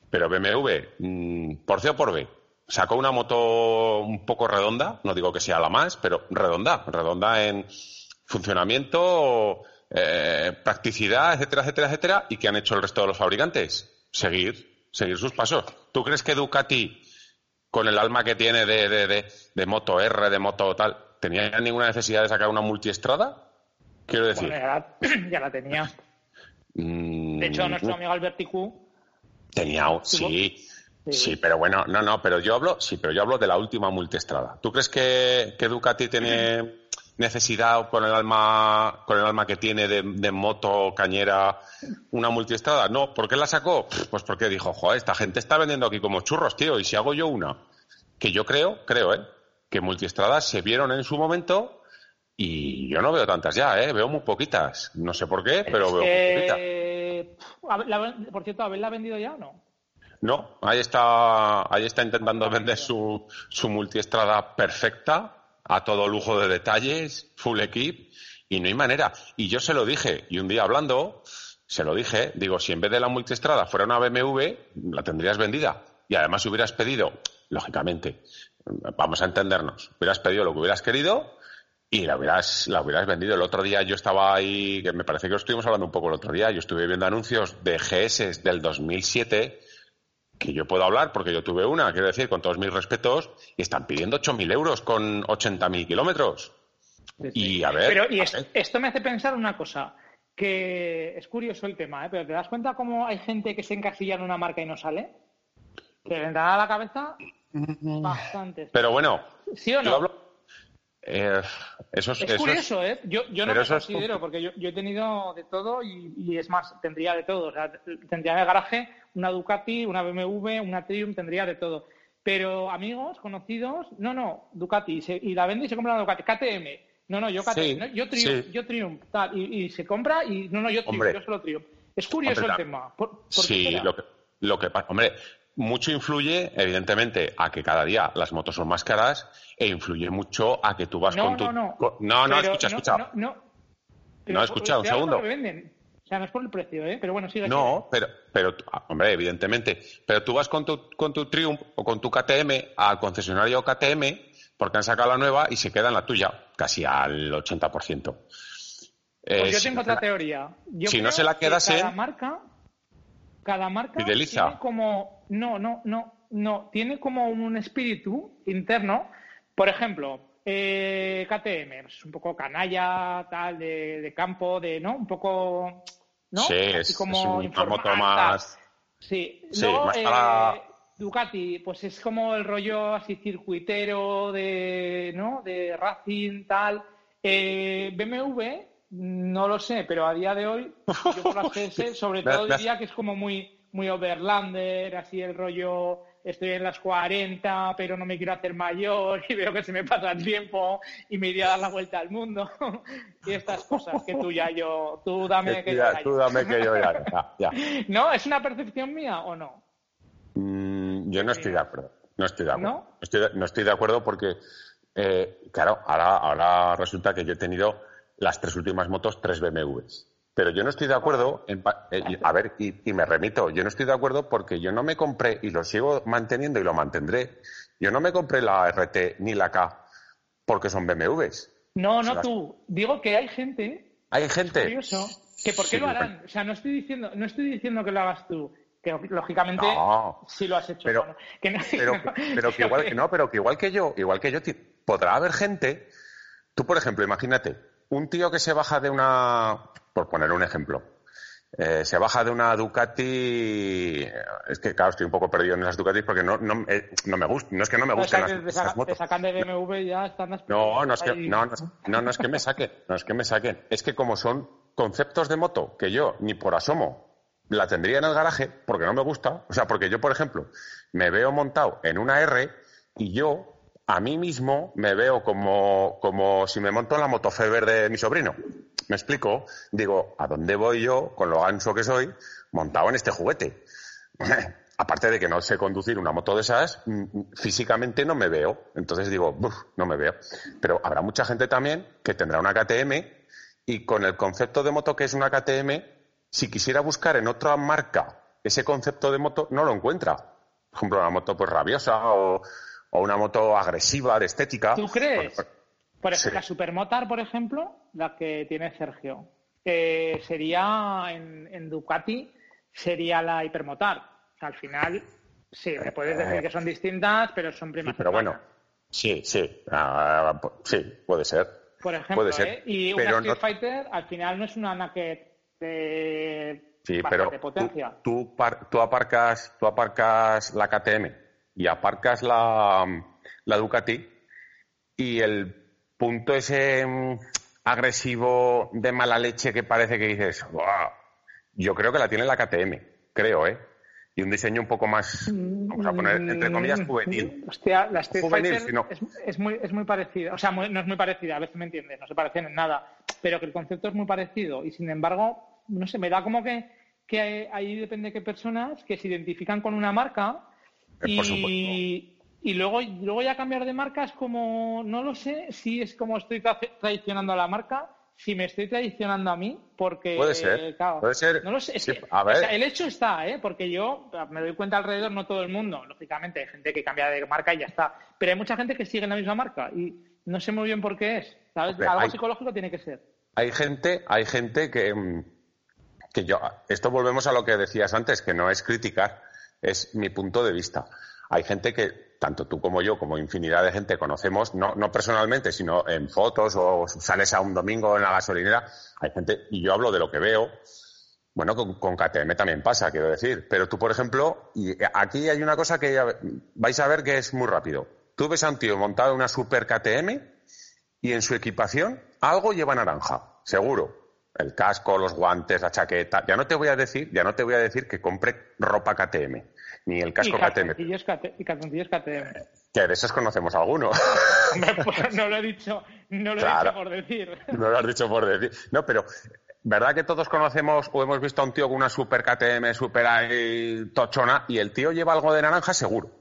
pero BMW, mm, por C o por B, sacó una moto un poco redonda, no digo que sea la más, pero redonda, redonda en funcionamiento, eh, practicidad, etcétera, etcétera, etcétera, y que han hecho el resto de los fabricantes. Seguir, seguir sus pasos. ¿Tú crees que Ducati, con el alma que tiene de, de, de, moto R, de moto tal, tenía ninguna necesidad de sacar una multiestrada? Quiero decir. ya, la, tenía. Mm, de hecho, nuestro amigo Alberticu. Tenía, sí. Sí. pero bueno, no, no, pero yo hablo, sí, pero yo hablo de la última multiestrada. ¿Tú crees que, que Ducati tiene necesidad con el alma, con el alma que tiene de, moto cañera una multiestrada? No, ¿por qué la sacó? Pues porque dijo, joder, esta gente está vendiendo aquí como churros, tío, y si hago yo una, que yo creo, creo, eh, que multiestradas se vieron en su momento y yo no veo tantas ya, eh, veo muy poquitas. No sé por qué, pero veo muy poquitas. por cierto, ¿habéis la vendido ya o no? No, ahí está, ahí está intentando vender su, su multiestrada perfecta, a todo lujo de detalles, full equip, y no hay manera. Y yo se lo dije, y un día hablando, se lo dije, digo, si en vez de la multiestrada fuera una BMW, la tendrías vendida. Y además hubieras pedido, lógicamente, vamos a entendernos, hubieras pedido lo que hubieras querido y la hubieras, la hubieras vendido. El otro día yo estaba ahí, que me parece que lo estuvimos hablando un poco el otro día, yo estuve viendo anuncios de GS del 2007 que yo puedo hablar porque yo tuve una, quiero decir, con todos mis respetos, y están pidiendo 8.000 euros con 80.000 kilómetros. Y a ver. Pero y esto me hace pensar una cosa, que es curioso el tema, ¿eh? pero ¿te das cuenta cómo hay gente que se encasilla en una marca y no sale? ¿Te vendrá a la cabeza? Bastante. Pero bueno, ¿sí o no? Eh, eso es, es curioso, ¿eh? Yo, yo no me considero, porque yo, he tenido de todo y, es más, tendría de todo. O sea, tendría en el garaje una Ducati, una BMW, una Triumph, tendría de todo. Pero amigos, conocidos, no, no, Ducati, y, la vende y se compra una Ducati, KTM. No, no, yo KTM, yo Triumph, yo Triumph, tal, y, se compra y no, no, yo Triumph, yo solo Triumph. Es curioso el tema. sí, lo que, lo que pasa, hombre, mucho influye, evidentemente, a que cada día las motos son más caras e influye mucho a que tú vas con tu. No, no, no. No, escucha, escucha. No, no, no. escucha, un segundo. O sea, no es por el precio, ¿eh? Pero bueno, sigue. No, pero, pero, hombre, evidentemente. Pero tú vas con tu, con tu Triumph o con tu KTM al concesionario KTM porque han sacado la nueva y se queda en la tuya, casi al 80%. Pues eh, yo tengo otra teoría. si no se la quedas en. Cada marca, cada marca tiene como no, no, no, no, tiene como un espíritu interno. Por ejemplo, eh, KTM, es un poco canalla, tal, de, campo, de, ¿no? Un poco, ¿no? Sí, es, como una moto más... Sí, más eh, Ducati, pues es como el rollo así circuitero de, ¿no? De Racing, tal. Eh, BMW, no lo sé, pero a día de hoy, yo por las CS, sobre todo diría que es como muy, muy overlander, así el rollo, estoy en las 40, pero no me quiero hacer mayor y veo que se me pasa el tiempo y me iría a dar la vuelta al mundo y estas cosas que tú ya yo, tú dame que, yo ya. Tú dame que yo ya, ¿No? ¿Es una percepción mía o no? Mm, yo no estoy de acuerdo. No estoy de acuerdo. ¿No? Estoy, no estoy de acuerdo porque, eh, claro, ahora, ahora resulta que yo he tenido las tres últimas motos, tres BMWs. Pero yo no estoy de acuerdo, en, eh, a ver, y, me remito, yo no estoy de acuerdo porque yo no me compré, y lo sigo manteniendo y lo mantendré, yo no me compré la RT ni la K porque son BMWs. No, no tú. Digo que hay gente. Hay gente. Curioso, que por qué lo harán. O sea, no estoy diciendo, no estoy diciendo que lo hagas tú. Que lógicamente sí lo has hecho. Pero, que pero, pero que igual que no, pero que igual que yo, igual que yo, podrá haber gente. Tú, por ejemplo, imagínate, un tío que se baja de una, por poner un ejemplo, eh, se baja de una Ducati. Es que, claro, estoy un poco perdido en las Ducatis porque no, no, eh, no me gusta. No es que no me gusten las, motos. Te sacan de BMW ya están No, no es que, no, no, no, es que me saquen. No es que me saquen. Es que como son conceptos de moto que yo ni por asomo la tendría en el garaje porque no me gusta. O sea, porque yo, por ejemplo, me veo montado en una R y yo a mí mismo me veo como, como si me monto en la motofeber de mi sobrino. ¿Me explico? Digo, ¿a dónde voy yo, con lo ancho que soy, montado en este juguete? Aparte de que no sé conducir una moto de esas, mm, mm, físicamente no me veo. Entonces digo, no me veo. Pero habrá mucha gente también que tendrá una KTM y con el concepto de moto que es una KTM, si quisiera buscar en otra marca ese concepto de moto, no lo encuentra. Por ejemplo, una moto pues rabiosa o, o una moto agresiva, de estética. ¿Tú crees? Por, ejemplo, la Supermotar, por ejemplo, la que tiene Sergio, sería en, Ducati, sería la Hipermotar. al final, sí, me puedes decir que son distintas, pero son primas. pero bueno, sí, sí, ah, sí, puede ser. Por ejemplo, puede ser, ¿eh? y una Street Fighter al final no es una naked de, sí, pero potencia. Tú, tú, aparcas, tú aparcas la KTM y aparcas la, la Ducati y el punto ese mm, agresivo de mala leche que parece que dices, yo creo que la tiene la KTM, creo, ¿eh? Y un diseño un poco más, vamos a poner entre comillas, juvenil. Hostia, la Street Fighter es, muy, es muy parecida, o sea, no es muy parecida, a veces me entiendes, no se parecen en nada, pero que el concepto es muy parecido y sin embargo, no sé, me da como que, que ahí depende de qué personas que se identifican con una marca y, y luego, luego ya cambiar de marca es como, no lo sé si es como estoy traicionando a la marca, si me estoy traicionando a mí, porque... Puede ser, puede ser. No lo sé, el hecho está, ¿eh? porque yo me doy cuenta alrededor, no todo el mundo, lógicamente, hay gente que cambia de marca y ya está, pero hay mucha gente que sigue en la misma marca y no sé muy bien por qué es, ¿sabes? Algo psicológico tiene que ser. Hay gente, hay gente que, que yo, esto volvemos a lo que decías antes, que no es criticar, es mi punto de vista. hay gente que tanto tú como yo, como infinidad de gente conocemos, no, no personalmente, sino en fotos o sales a un domingo en la gasolinera, hay gente, y yo hablo de lo que veo, bueno, con, KTM también pasa, quiero decir. Pero tú, por ejemplo, y aquí hay una cosa que vais a ver que es muy rápido. Tú ves a un tío montado en una super KTM y en su equipación algo lleva naranja, seguro. El casco, los guantes, la chaqueta. Ya no te voy a decir, ya no te voy a decir que compre ropa KTM, ni el casco KTM. y calzoncillos KTM. Que de esos conocemos algunos. Pues, no lo he dicho, no lo he dicho por decir. No lo has dicho por decir. No, pero ¿verdad que todos conocemos o hemos visto a un tío con una super KTM, super tochona, y el tío lleva algo de naranja seguro?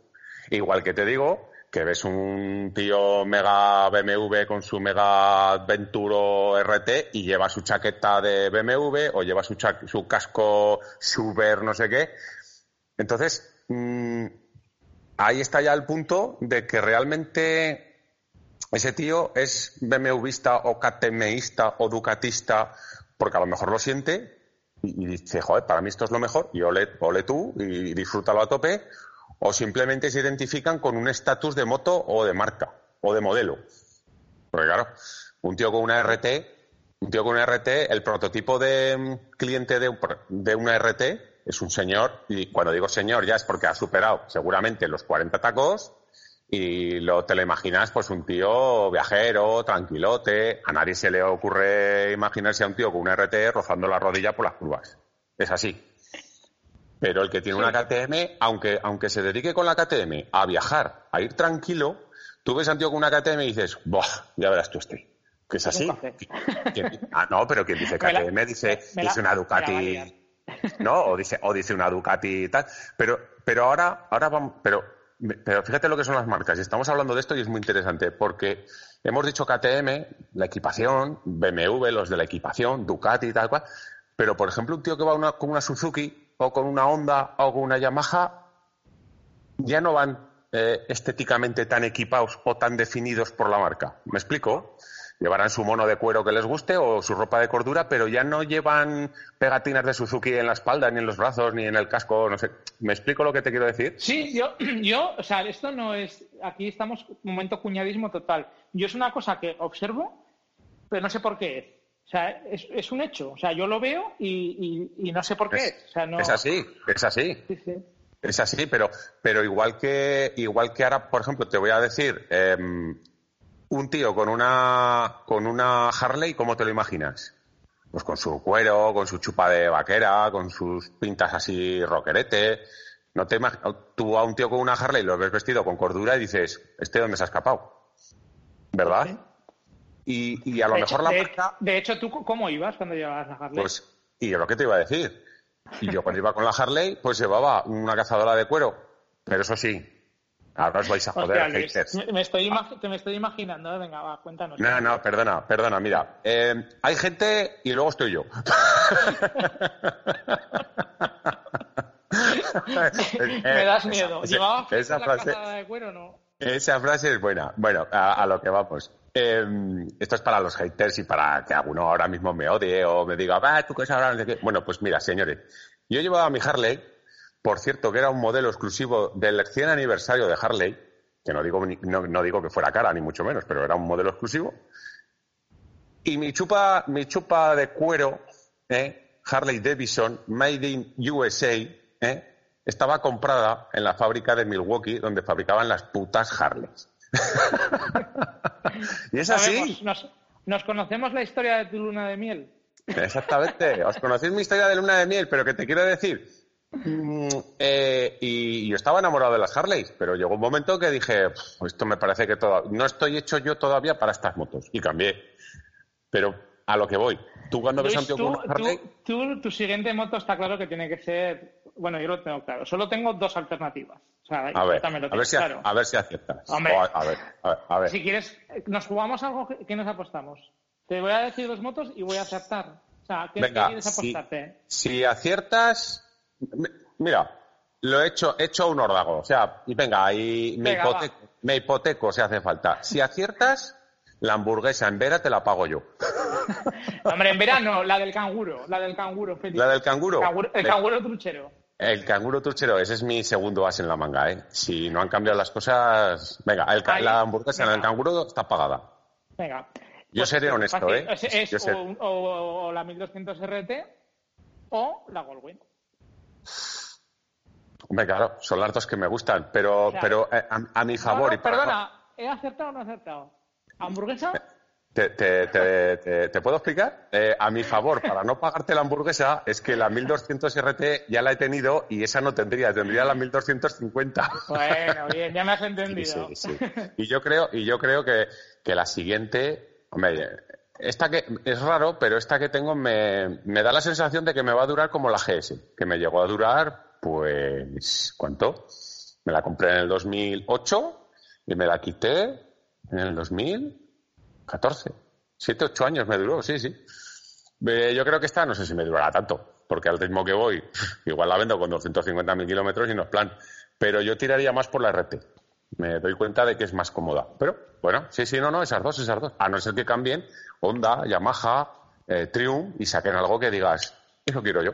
Igual que te digo que ves un tío mega BMW con su mega Venturo RT y lleva su chaqueta de BMW o lleva su, casco super no sé qué. Entonces, mm, ahí está ya el punto de que realmente ese tío es BMWista o KTMista o Ducatista porque a lo mejor lo siente y, dice, joder, para mí esto es lo mejor, y ole, ole tú y disfrútalo a tope, o simplemente se identifican con un estatus de moto o de marca o de modelo. Porque claro, un tío con una RT, un tío con una RT, el prototipo de mm, cliente de, de una RT es un señor, y cuando digo señor ya es porque ha superado seguramente los 40 tacos, y lo, te lo imaginas, pues un tío viajero, tranquilote. A nadie se le ocurre imaginarse a un tío con una RT rozando la rodilla por las curvas. Es así. Pero el que tiene una KTM, aunque, aunque se dedique con la KTM a viajar, a ir tranquilo, tú ves a un tío con una KTM y dices, ¡buah! Ya verás tú este. Que es así. ah, no, pero quien dice KTM dice, dice una Ducati. ¿No? O dice, o dice una Ducati y tal. Pero, pero ahora, ahora vamos, pero pero fíjate lo que son las marcas. Y estamos hablando de esto y es muy interesante porque hemos dicho KTM, la equipación, BMW, los de la equipación, Ducati y tal cual. Pero, por ejemplo, un tío que va con una Suzuki o con una Honda o con una Yamaha ya no van eh, estéticamente tan equipados o tan definidos por la marca. ¿Me explico? llevarán su mono de cuero que les guste o su ropa de cordura, pero ya no llevan pegatinas de Suzuki en la espalda, ni en los brazos, ni en el casco, no sé. ¿Me explico lo que te quiero decir? Sí, yo, yo o sea, esto no es, aquí estamos momento cuñadismo total. Yo es una cosa que observo, pero no sé por qué es. O sea, es, un hecho. O sea, yo lo veo y, no sé por qué es. Es así, es así. Es así, pero, pero igual que igual que ahora, por ejemplo, te voy a decir, em, un tío con una, con una Harley, ¿cómo te lo imaginas? Pues con su cuero, con su chupa de vaquera, con sus pintas así rockerete. No te tú a un tío con una Harley lo ves vestido con cordura y dices, ¿este dónde se ha escapado? ¿Verdad? Y, a lo mejor la marca... De hecho, ¿tú cómo ibas cuando llevabas la Harley? Pues, y yo lo que te iba a decir. Y yo cuando iba con la Harley, pues llevaba una cazadora de cuero. Pero eso sí, Ahora os vais a joder, Me estoy, te me estoy imaginando, ¿eh? venga, va, cuéntanos. No, no, perdona, perdona, mira. Eh, hay gente y luego estoy yo. me das miedo. ¿Llevaba esa frase, de cuero o no? Esa frase es buena. Bueno, a, lo que vamos. Eh, esto es para los haters y para que alguno ahora mismo me odie o me diga, va, tú qué Bueno, pues mira, señores, yo llevaba mi Harley por cierto, que era un modelo exclusivo del 100 aniversario de Harley, que no digo, no, digo que fuera cara, ni mucho menos, pero era un modelo exclusivo. Y mi chupa, mi chupa de cuero, ¿eh? Harley Davidson, Made in USA, ¿eh? estaba comprada en la fábrica de Milwaukee, donde fabricaban las putas Harleys. y es así. nos, conocemos la historia de tu luna de miel? Exactamente. Os conocéis mi historia de luna de miel, pero que te quiero decir Mm, eh, y yo estaba enamorado de las Harleys, pero llegó un momento que dije, esto me parece que todo, no estoy hecho yo todavía para estas motos. Y cambié. Pero a lo que voy. Tú cuando ves a un tío con Harley... Tú, tu siguiente moto está claro que tiene que ser... Bueno, yo lo tengo claro. Solo tengo dos alternativas. A, ver, a, ver si, a ver si aciertas. a, ver, a, ver, Si quieres, nos jugamos algo que nos apostamos. Te voy a decir dos motos y voy a acertar. O sea, ¿qué, quieres apostarte? si aciertas Mira, lo he hecho, he hecho un órdago. O sea, y venga, y me, hipoteco, me hipoteco si hace falta. Si aciertas, la hamburguesa en Vera te la pago yo. Hombre, en verano, la del canguro, la del canguro, ¿La del canguro? el canguro truchero. El canguro turchero, ese es mi segundo as en la manga, ¿eh? Si no han cambiado las cosas... Venga, el, la hamburguesa en el canguro está pagada. Venga. Yo pues seré honesto, ¿eh? Es, o, la 1200 RT o la Goldwyn. Hombre, claro, son las dos que me gustan, pero, pero eh, a, mi favor. y para... Perdona, ¿he acertado o no he acertado? ¿Hamburguesa? Te, te, puedo explicar? Eh, a mi favor, para no pagarte la hamburguesa, es que la 1200 RT ya la he tenido y esa no tendría, tendría la 1250. Bueno, bien, ya me has entendido. Y yo creo, y yo creo que, que la siguiente, hombre, esta que es raro, pero esta que tengo me, me da la sensación de que me va a durar como la GS, que me llegó a durar, pues, ¿cuánto? Me la compré en el 2008 y me la quité en el 2000. 14. 7, 8 años me duró, sí, sí. yo creo que esta no sé si me durará tanto, porque al ritmo que voy, igual la vendo con 250.000 kilómetros y no es plan. Pero yo tiraría más por la RT. Me doy cuenta de que es más cómoda. Pero, bueno, sí, sí, no, no, esas dos, esas dos. A no ser que cambien Honda, Yamaha, eh, Triumph y saquen algo que digas, eso quiero yo.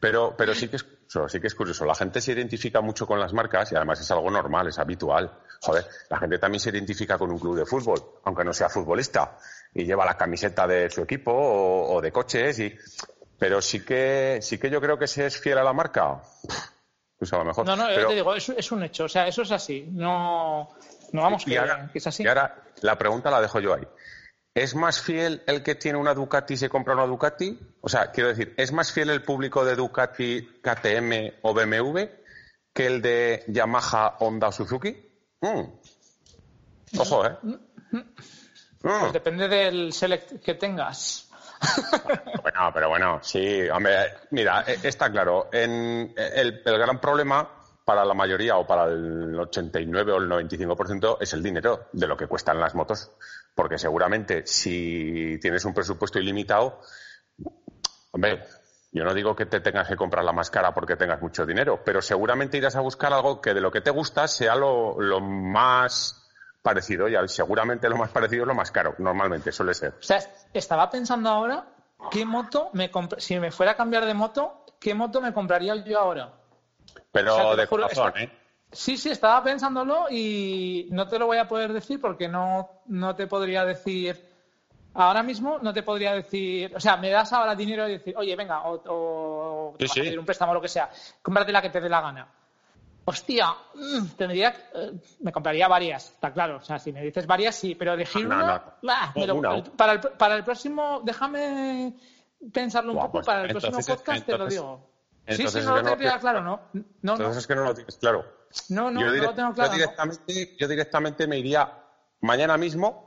Pero, pero sí que es sí que es curioso. La gente se identifica mucho con las marcas y además es algo normal, es habitual. Joder, la gente también se identifica con un club de fútbol, aunque no sea futbolista, y lleva la camiseta de su equipo o, de coches, y... pero sí que, sí que yo creo que se es fiel a la marca. Pues a lo mejor. No, no, yo te digo, es, un hecho, o sea, eso es así. No, no vamos ahora, que es así. Y ahora la pregunta la dejo yo ahí. ¿Es más fiel el que tiene una Ducati y se compra una Ducati? O sea, quiero decir, ¿es más fiel el público de Ducati, KTM o BMW que el de Yamaha, Honda o Suzuki? Mm. Ojo, ¿eh? Pues depende del select que tengas. bueno, pero bueno, sí, hombre, mira, e, está claro. En el, gran problema para la mayoría o para el 89 o el 95% es el dinero de lo que cuestan las motos. Porque seguramente si tienes un presupuesto ilimitado, hombre, yo no digo que te tengas que comprar la más cara porque tengas mucho dinero, pero seguramente irás a buscar algo que de lo que te gusta sea lo, más parecido y seguramente lo más parecido es lo más caro, normalmente suele ser. O sea, estaba pensando ahora qué moto me si me fuera a cambiar de moto, qué moto me compraría yo ahora. Pero de corazón, ¿eh? Sí, sí, estaba pensándolo y no te lo voy a poder decir porque no, no te podría decir Ahora mismo no te podría decir, o sea, me das ahora dinero y decir, oye, venga, o, o un préstamo o lo que sea, cómprate la que te dé la gana. Hostia, mm, tendría, eh, me compraría varias, está claro. O sea, si me dices varias, sí, pero elegir una, para, el, para el próximo, déjame pensarlo un poco, pues para el próximo podcast te lo digo. Sí, sí, no lo tengo claro, ¿no? no entonces es que no lo tienes claro. No, no, no lo tengo claro. Yo directamente, yo directamente me iría mañana mismo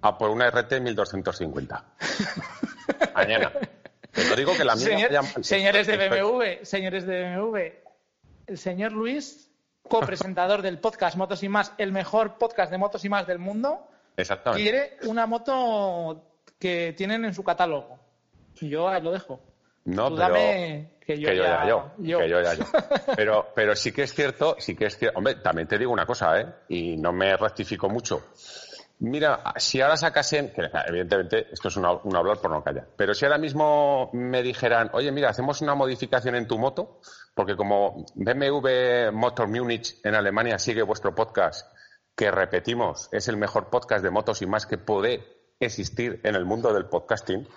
a por una RT 1250. Mañana. Te digo que la mía Señores de BMW, señores de BMW, el señor Luis, copresentador del podcast Motos y Más, el mejor podcast de motos y más del mundo, quiere una moto que tienen en su catálogo. Yo ahí lo dejo. No, pero que yo, ya, yo, Que yo ya yo. Pero, pero sí que es cierto, sí que es cierto. Hombre, también te digo una cosa, ¿eh? Y no me rectifico mucho. Mira, si ahora sacasen, que evidentemente esto es un, hablar por no callar, pero si ahora mismo me dijeran, oye, mira, hacemos una modificación en tu moto, porque como BMW Motor Munich en Alemania sigue vuestro podcast, que repetimos, es el mejor podcast de motos y más que puede existir en el mundo del podcasting.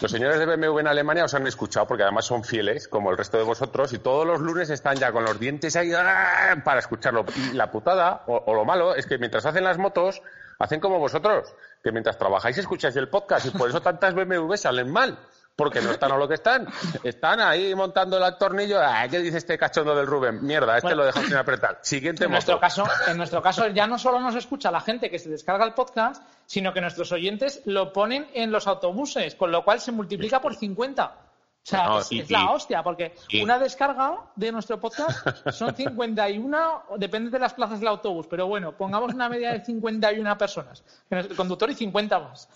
Los señores de BMW en Alemania os han escuchado porque además son fieles, como el resto de vosotros, y todos los lunes están ya con los dientes ahí ¡ah! para escucharlo. Y la putada, o lo malo, es que mientras hacen las motos, hacen como vosotros, que mientras trabajáis escucháis el podcast y por eso tantas BMW salen mal. Porque no están a lo que están. Están ahí montando el tornillo. ¿Qué dice este cachondo del Rubén? Mierda, este lo dejo sin apretar. Siguiente en Nuestro caso, en nuestro caso, ya no solo nos escucha la gente que se descarga el podcast, sino que nuestros oyentes lo ponen en los autobuses, con lo cual se multiplica por 50. O sea, es, la hostia, porque una descarga de nuestro podcast son 51, depende de las plazas del autobús, pero bueno, pongamos una media de 51 personas, el conductor y 50 más.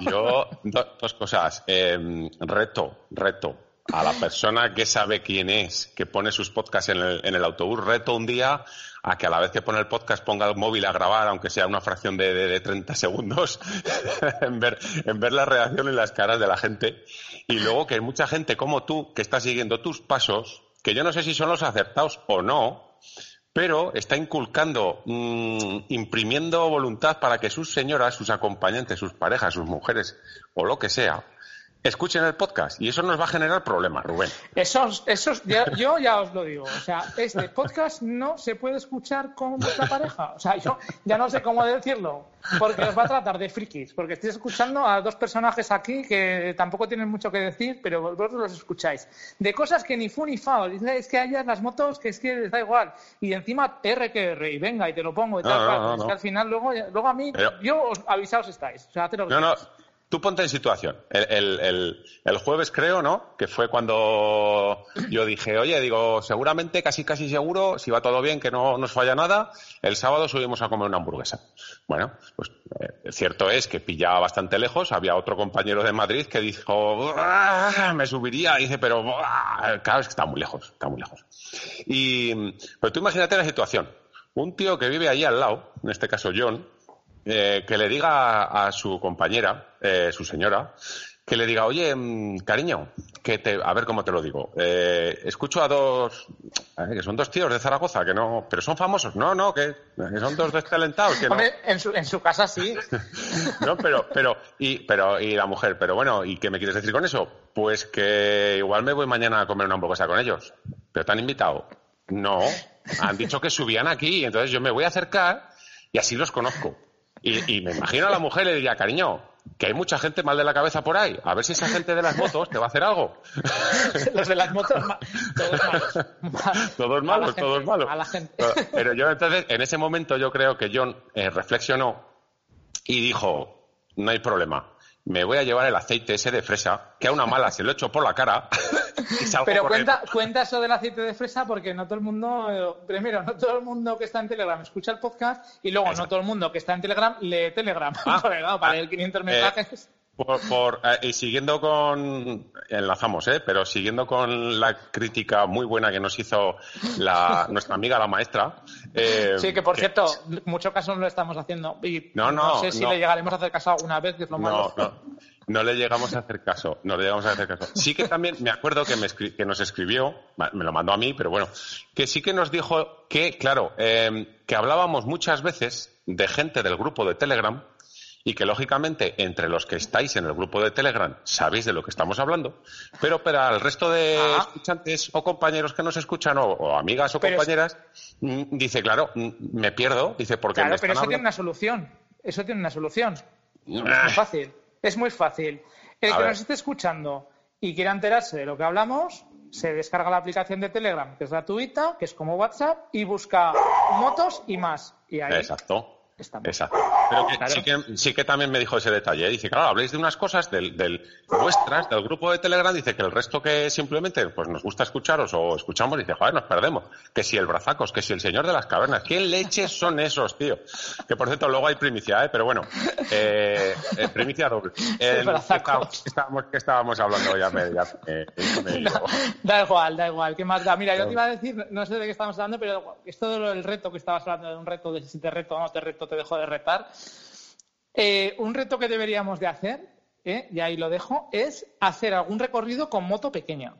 Yo, dos cosas. Em, reto, reto. A la persona que sabe quién es, que pone sus podcasts en el, en el autobús, reto un día a que a la vez que pone el podcast ponga el móvil a grabar, aunque sea una fracción de, de, 30 segundos, en, ver, en ver la reacción en las caras de la gente. Y luego que hay mucha gente como tú que está siguiendo tus pasos, que yo no sé si son los acertados o no, pero está inculcando, mm, imprimiendo voluntad para que sus señoras, sus acompañantes, sus parejas, sus mujeres o lo que sea, escuchen el podcast y eso nos va a generar problemas, Rubén. Esos, esos, yo ya os lo digo, o sea, este podcast no se puede escuchar con vuestra pareja, o sea, yo ya no sé cómo decirlo, porque os va a tratar de frikis, porque estoy escuchando a dos personajes aquí que tampoco tienen mucho que decir, pero vosotros los escucháis, de cosas que ni fu ni fa, es que hay las motos que es que les da igual, y encima R que R, y venga, y te lo pongo, y tal, es que al final luego, luego a mí, yo os avisaos estáis, o sea, te lo no, no. Tú ponte en situación. El, jueves creo, ¿no? Que fue cuando yo dije, oye, digo, seguramente, casi casi seguro, si va todo bien, que no nos falla nada, el sábado subimos a comer una hamburguesa. Bueno, pues eh, cierto es que pillaba bastante lejos. Había otro compañero de Madrid que dijo, me subiría. Y dice, pero claro, es que está muy lejos, está muy lejos. Y, pero tú imagínate la situación. Un tío que vive ahí al lado, en este caso John, eh, que le diga a, su compañera, eh, su señora, que le diga, oye, mm, cariño, que te, a ver cómo te lo digo, eh, escucho a dos, que son dos tíos de Zaragoza, que no, pero son famosos, no, no, que, son dos destalentados. Que en, su, en su casa sí. no, pero, pero, y, pero, y la mujer, pero bueno, ¿y qué me quieres decir con eso? Pues que igual me voy mañana a comer una hamburguesa con ellos. ¿Pero te han invitado? No, han dicho que subían aquí, entonces yo me voy a acercar y así los conozco. Y, me imagino a la mujer le diría, cariño, que hay mucha gente mal de la cabeza por ahí. A ver si esa gente de las motos te va a hacer algo. Los de las motos, todos malos. todos malos, todos malos. Pero yo entonces, en ese momento yo creo que John eh, reflexionó y dijo, no hay problema me voy a llevar el aceite ese de fresa, que a una mala se lo echo por la cara. Pero cuenta, cuenta eso del aceite de fresa porque no todo el mundo, eh, primero, no todo el mundo que está en Telegram escucha el podcast y luego no todo el mundo que está en Telegram lee Telegram. Ah, para ah, leer 500 eh, mensajes. Por, eh, y siguiendo con, enlazamos, ¿eh? pero siguiendo con la crítica muy buena que nos hizo la, nuestra amiga la maestra. Eh, sí, que por cierto, mucho caso no lo estamos haciendo. Y no, no, no sé si le llegaremos a hacer caso alguna vez, que es lo malo. No, no, le llegamos a hacer caso, no le llegamos a hacer caso. Sí que también me acuerdo que, me que nos escribió, me lo mandó a mí, pero bueno, que sí que nos dijo que, claro, eh, que hablábamos muchas veces de gente del grupo de Telegram y que lógicamente entre los que estáis en el grupo de Telegram sabéis de lo que estamos hablando, pero para el resto de ah. escuchantes o compañeros que nos escuchan o, amigas o compañeras, mm, dice, claro, mm, me pierdo, dice, porque... Claro, pero eso tiene una solución, eso tiene una solución. Es muy ah. fácil, es muy fácil. El que nos esté escuchando y quiera enterarse de lo que hablamos, se descarga la aplicación de Telegram, que es gratuita, que es como WhatsApp, y busca motos y más. Y ahí Exacto. Exacto. Pero sí, que, sí, que, también me dijo ese detalle. ¿eh? Dice, claro, habléis de unas cosas del, del, vuestras, del grupo de Telegram, dice que el resto que simplemente pues nos gusta escucharos o escuchamos, dice, joder, nos perdemos. Que si el brazacos, que si el señor de las cavernas. ¿Qué leches son esos, tío? Que por cierto, luego hay primicia, ¿eh? Pero bueno, eh, eh primicia doble. ¿Qué estábamos, estábamos, hablando ya? Me, da, igual, da igual. ¿Qué más da? Mira, yo te iba a decir, no sé de qué estamos hablando, pero esto del reto que estabas hablando, de un reto, de si te reto o no te reto te dejo de retar. Eh, un reto que deberíamos de hacer, eh, y ahí lo dejo, es hacer algún recorrido con moto pequeña.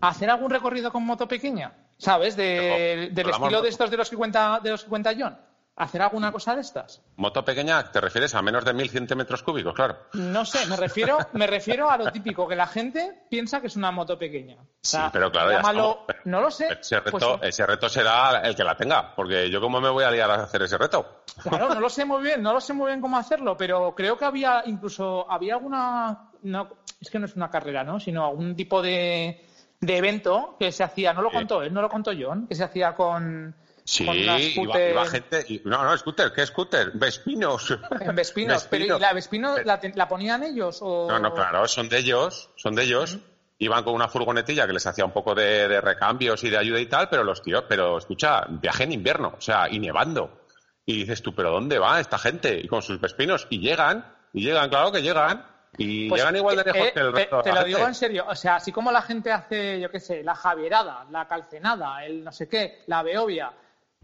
Hacer algún recorrido con moto pequeña, ¿sabes? del estilo de estos de los que cuenta, de los que cuenta John hacer alguna cosa de estas. Moto pequeña, ¿te refieres a menos de mil centímetros cúbicos, claro? No sé, me refiero, me refiero a lo típico, que la gente piensa que es una moto pequeña. sí, pero claro, no lo sé. Ese reto, pues ese reto será el que la tenga, porque yo cómo me voy a liar a hacer ese reto. Claro, no lo sé muy bien, no lo sé muy bien cómo hacerlo, pero creo que había incluso, había alguna, no, es que no es una carrera, ¿no? Sino algún tipo de, de evento que se hacía, no lo contó él, no lo contó John, que se hacía con Sí, iba, gente. no, no, scooter, ¿qué scooter? Vespinos. En Vespinos. Pero ¿y la Vespino la, ponían ellos? O... No, no, claro, son de ellos. Son de ellos. Iban con una furgonetilla que les hacía un poco de, recambios y de ayuda y tal, pero los tíos, pero escucha, viaje en invierno, o sea, y nevando. Y dices tú, ¿pero dónde va esta gente? Y con sus Vespinos. Y llegan, y llegan, claro que llegan. Y pues, llegan igual de lejos eh, que el resto Te, lo digo en serio. O sea, así como la gente hace, yo qué sé, la javierada, la calcenada, el no sé qué, la beovia,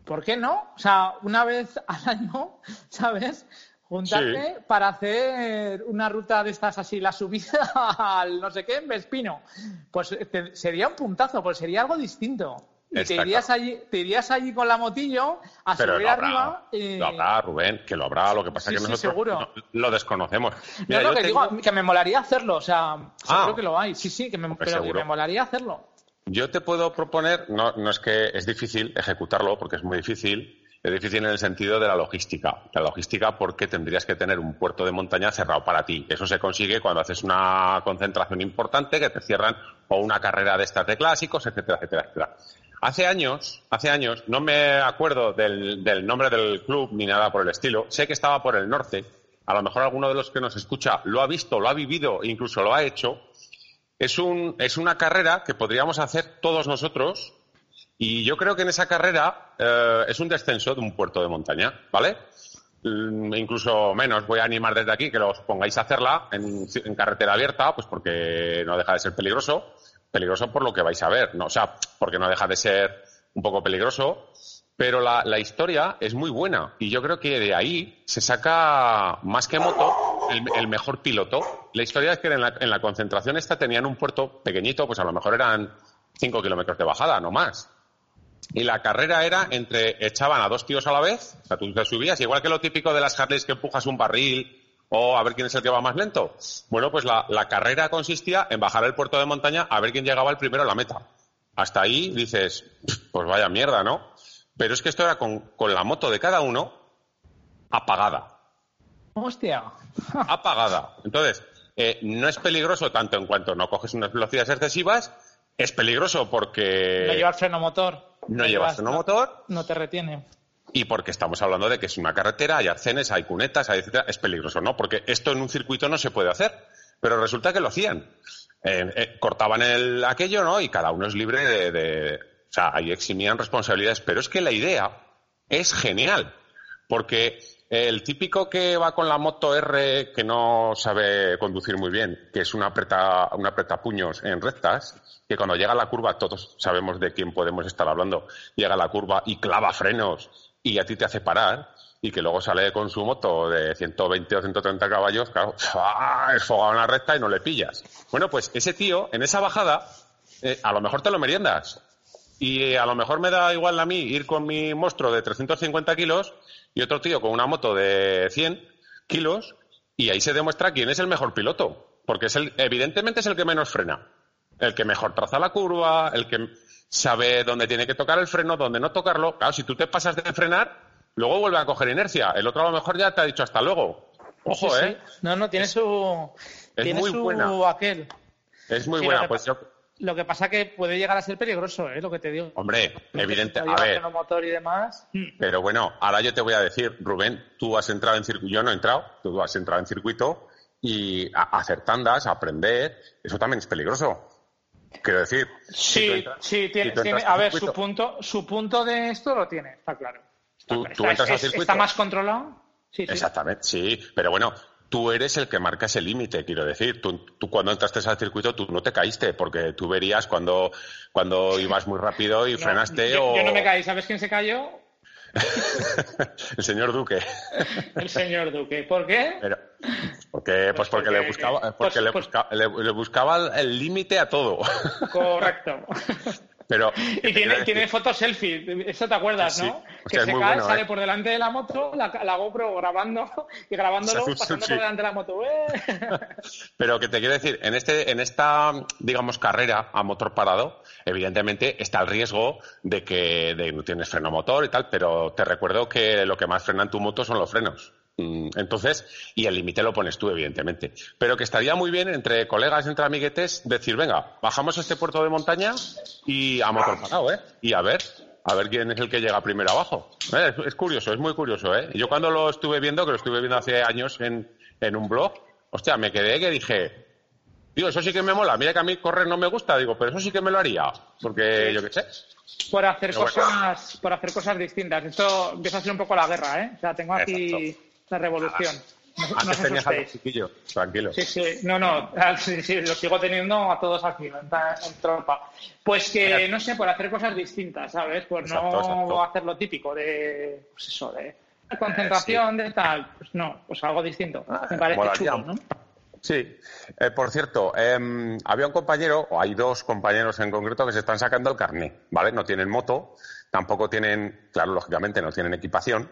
¿por qué no? O sea, una vez al año, ¿sabes? Juntarte para hacer una ruta de estas así, la subida al no sé qué, en Vespino. Pues sería un puntazo, pues sería algo distinto. Y te irías, allí, te irías allí con la motillo a subir arriba. Y... Lo habrá, Rubén, que lo habrá. Lo que pasa es que nosotros lo desconocemos. Mira, que digo que me molaría hacerlo. O sea, seguro ah. que lo hay. Sí, sí, que me, pero que me molaría hacerlo. Yo te puedo proponer, no, no es que es difícil ejecutarlo, porque es muy difícil, es difícil en el sentido de la logística. La logística porque tendrías que tener un puerto de montaña cerrado para ti. Eso se consigue cuando haces una concentración importante que te cierran o una carrera de estas de clásicos, etcétera, etcétera, etcétera. Hace años, hace años, no me acuerdo del, del nombre del club ni nada por el estilo. Sé que estaba por el norte. A lo mejor alguno de los que nos escucha lo ha visto, lo ha vivido, incluso lo ha hecho. Es, un, es una carrera que podríamos hacer todos nosotros y yo creo que en esa carrera eh, es un descenso de un puerto de montaña, ¿vale? Mm, incluso menos, voy a animar desde aquí que los pongáis a hacerla en, carretera abierta, pues porque no deja de ser peligroso. Peligroso por lo que vais a ver, ¿no? O sea, porque no deja de ser un poco peligroso, pero la, historia es muy buena y yo creo que de ahí se saca más que moto el, mejor piloto. La historia es que en la, en la, concentración esta tenían un puerto pequeñito, pues a lo mejor eran 5 kilómetros de bajada, no más. Y la carrera era entre echaban a dos tíos a la vez, o sea, tú te subías, igual que lo típico de las Harleys que empujas un barril o a ver quién es el que va más lento. Bueno, pues la, carrera consistía en bajar el puerto de montaña a ver quién llegaba el primero a la meta. Hasta ahí dices, pues vaya mierda, ¿no? Pero es que esto era con, con la moto de cada uno apagada. Hostia. apagada. Entonces, eh, no es peligroso tanto en cuanto no coges unas velocidades excesivas, es peligroso porque... No llevar freno motor. No, llevas freno motor. No te retiene. Y porque estamos hablando de que es una carretera, hay arcenes, hay cunetas, hay etcétera. Es peligroso, ¿no? Porque esto en un circuito no se puede hacer. Pero resulta que lo hacían. Eh, eh, cortaban el, aquello, ¿no? Y cada uno es libre de, de... O sea, ahí eximían responsabilidades. Pero es que la idea es genial. Porque el típico que va con la moto R que no sabe conducir muy bien, que es una apreta, una puños en rectas, que cuando llega a la curva, todos sabemos de quién podemos estar hablando, llega a la curva y clava frenos y a ti te hace parar, y que luego sale con su moto de 120 o 130 caballos, claro, ¡ah! esfogado en la recta y no le pillas. Bueno, pues ese tío, en esa bajada, eh, a lo mejor te lo meriendas. Y a lo mejor me da igual a mí ir con mi monstruo de 350 kilos y otro tío con una moto de 100 kilos y ahí se demuestra quién es el mejor piloto. Porque es el, evidentemente es el que menos frena. El que mejor traza la curva, el que sabe dónde tiene que tocar el freno, dónde no tocarlo. Claro, si tú te pasas de frenar, luego vuelve a coger inercia. El otro a lo mejor ya te ha dicho hasta luego. Ojo, ¿eh? No, no, tiene su. Es muy su buena. aquel. Es muy buena. Pues yo, lo que pasa que puede llegar a ser peligroso, ¿eh? Lo que te digo. Hombre, evidente. A ver. motor y demás. Pero bueno, ahora yo te voy a decir, Rubén, tú has entrado en circuito, yo no he entrado, tú has entrado en circuito y hacer tandas, aprender, eso también es peligroso. Quiero decir. Sí, sí, tiene, a ver, su punto, su punto de esto lo tiene, está claro. tú, entras al circuito. ¿Está más controlado? Sí, sí. Exactamente, sí. Pero bueno, tú eres el que marca ese límite, quiero decir. Tú, cuando entraste al circuito, tú no te caíste, porque tú verías cuando, cuando ibas muy rápido y frenaste yo, o... Yo no me caí, ¿sabes quién se cayó? el señor Duque. el señor Duque. ¿Por qué? porque, pues, porque, le buscaba, porque le, pues, buscaba, le buscaba el límite a todo. Correcto. Pero, y tiene, tiene fotos selfie, eso te acuerdas, ¿no? que se cae, sale ¿eh? por delante de la moto, la, la GoPro grabando y grabándolo, pasando por delante de la moto. ¡eh! Pero que te quiero decir, en este, en esta, digamos, carrera a motor parado, evidentemente está el riesgo de que de, no tienes freno motor y tal, pero te recuerdo que lo que más frena en tu moto son los frenos. Mm, entonces, y el límite lo pones tú, evidentemente. Pero que estaría muy bien entre colegas, entre amiguetes, decir, venga, bajamos este puerto de montaña y a motor parado, ¿eh? Y a ver, a ver quién es el que llega primero abajo. Eh, es, curioso, es muy curioso, ¿eh? Yo cuando lo estuve viendo, que lo estuve viendo hace años en, en un blog, hostia, me quedé que dije, digo, eso sí que me mola. Mira que a mí correr no me gusta, digo, pero eso sí que me lo haría. Porque yo qué sé. Por hacer cosas, por hacer cosas distintas. Esto empieza a ser un poco la guerra, ¿eh? O sea, tengo aquí la revolución. Antes tenías a chiquillo, tranquilo. Sí, sí, no, no, sí, sí, lo sigo teniendo a todos aquí, en, trompa. Pues que, no sé, por hacer cosas distintas, ¿sabes? Por no hacer lo típico de, pues eso, de concentración, de tal. Pues no, pues algo distinto. Me parece chulo, ¿no? Sí, eh, por cierto, em, había un compañero, o hay dos compañeros en concreto, que se están sacando el carné, ¿vale? No tienen moto, tampoco tienen, claro, lógicamente no tienen equipación.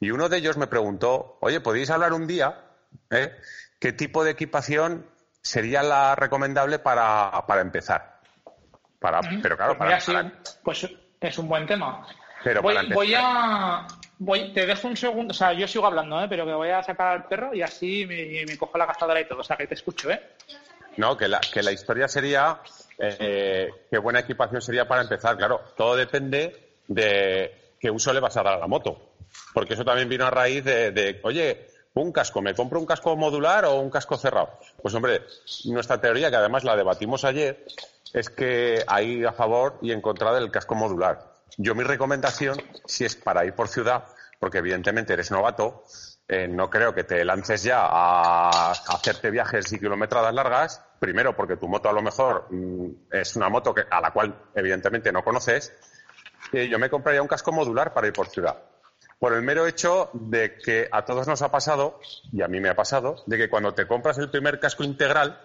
Y uno de ellos me preguntó, oye, ¿podéis hablar un día? Eh, ¿Qué tipo de equipación sería la recomendable para, empezar? Para, pero claro, pues para, Pues es un buen tema. Pero voy, voy a Voy, te dejo un segundo, o sea, yo sigo hablando, ¿eh? pero que voy a sacar al perro y así me, cojo la gastadora y todo, o sea, que te escucho, ¿eh? No, que la, que la historia sería, eh, qué buena equipación sería para empezar, claro, todo depende de qué uso le vas a dar a la moto, porque eso también vino a raíz de, oye, un casco, ¿me compro un casco modular o un casco cerrado? Pues hombre, nuestra teoría, que además la debatimos ayer, es que hay a favor y en contra del casco modular. Yo mi recomendación, si es para ir por ciudad, porque evidentemente eres novato, eh, no creo que te lances ya a, hacerte viajes y kilometradas largas. Primero, porque tu moto a lo mejor mm, es una moto que, a la cual evidentemente no conoces. Y yo me compraría un casco modular para ir por ciudad. Por el mero hecho de que a todos nos ha pasado, y a mí me ha pasado, de que cuando te compras el primer casco integral,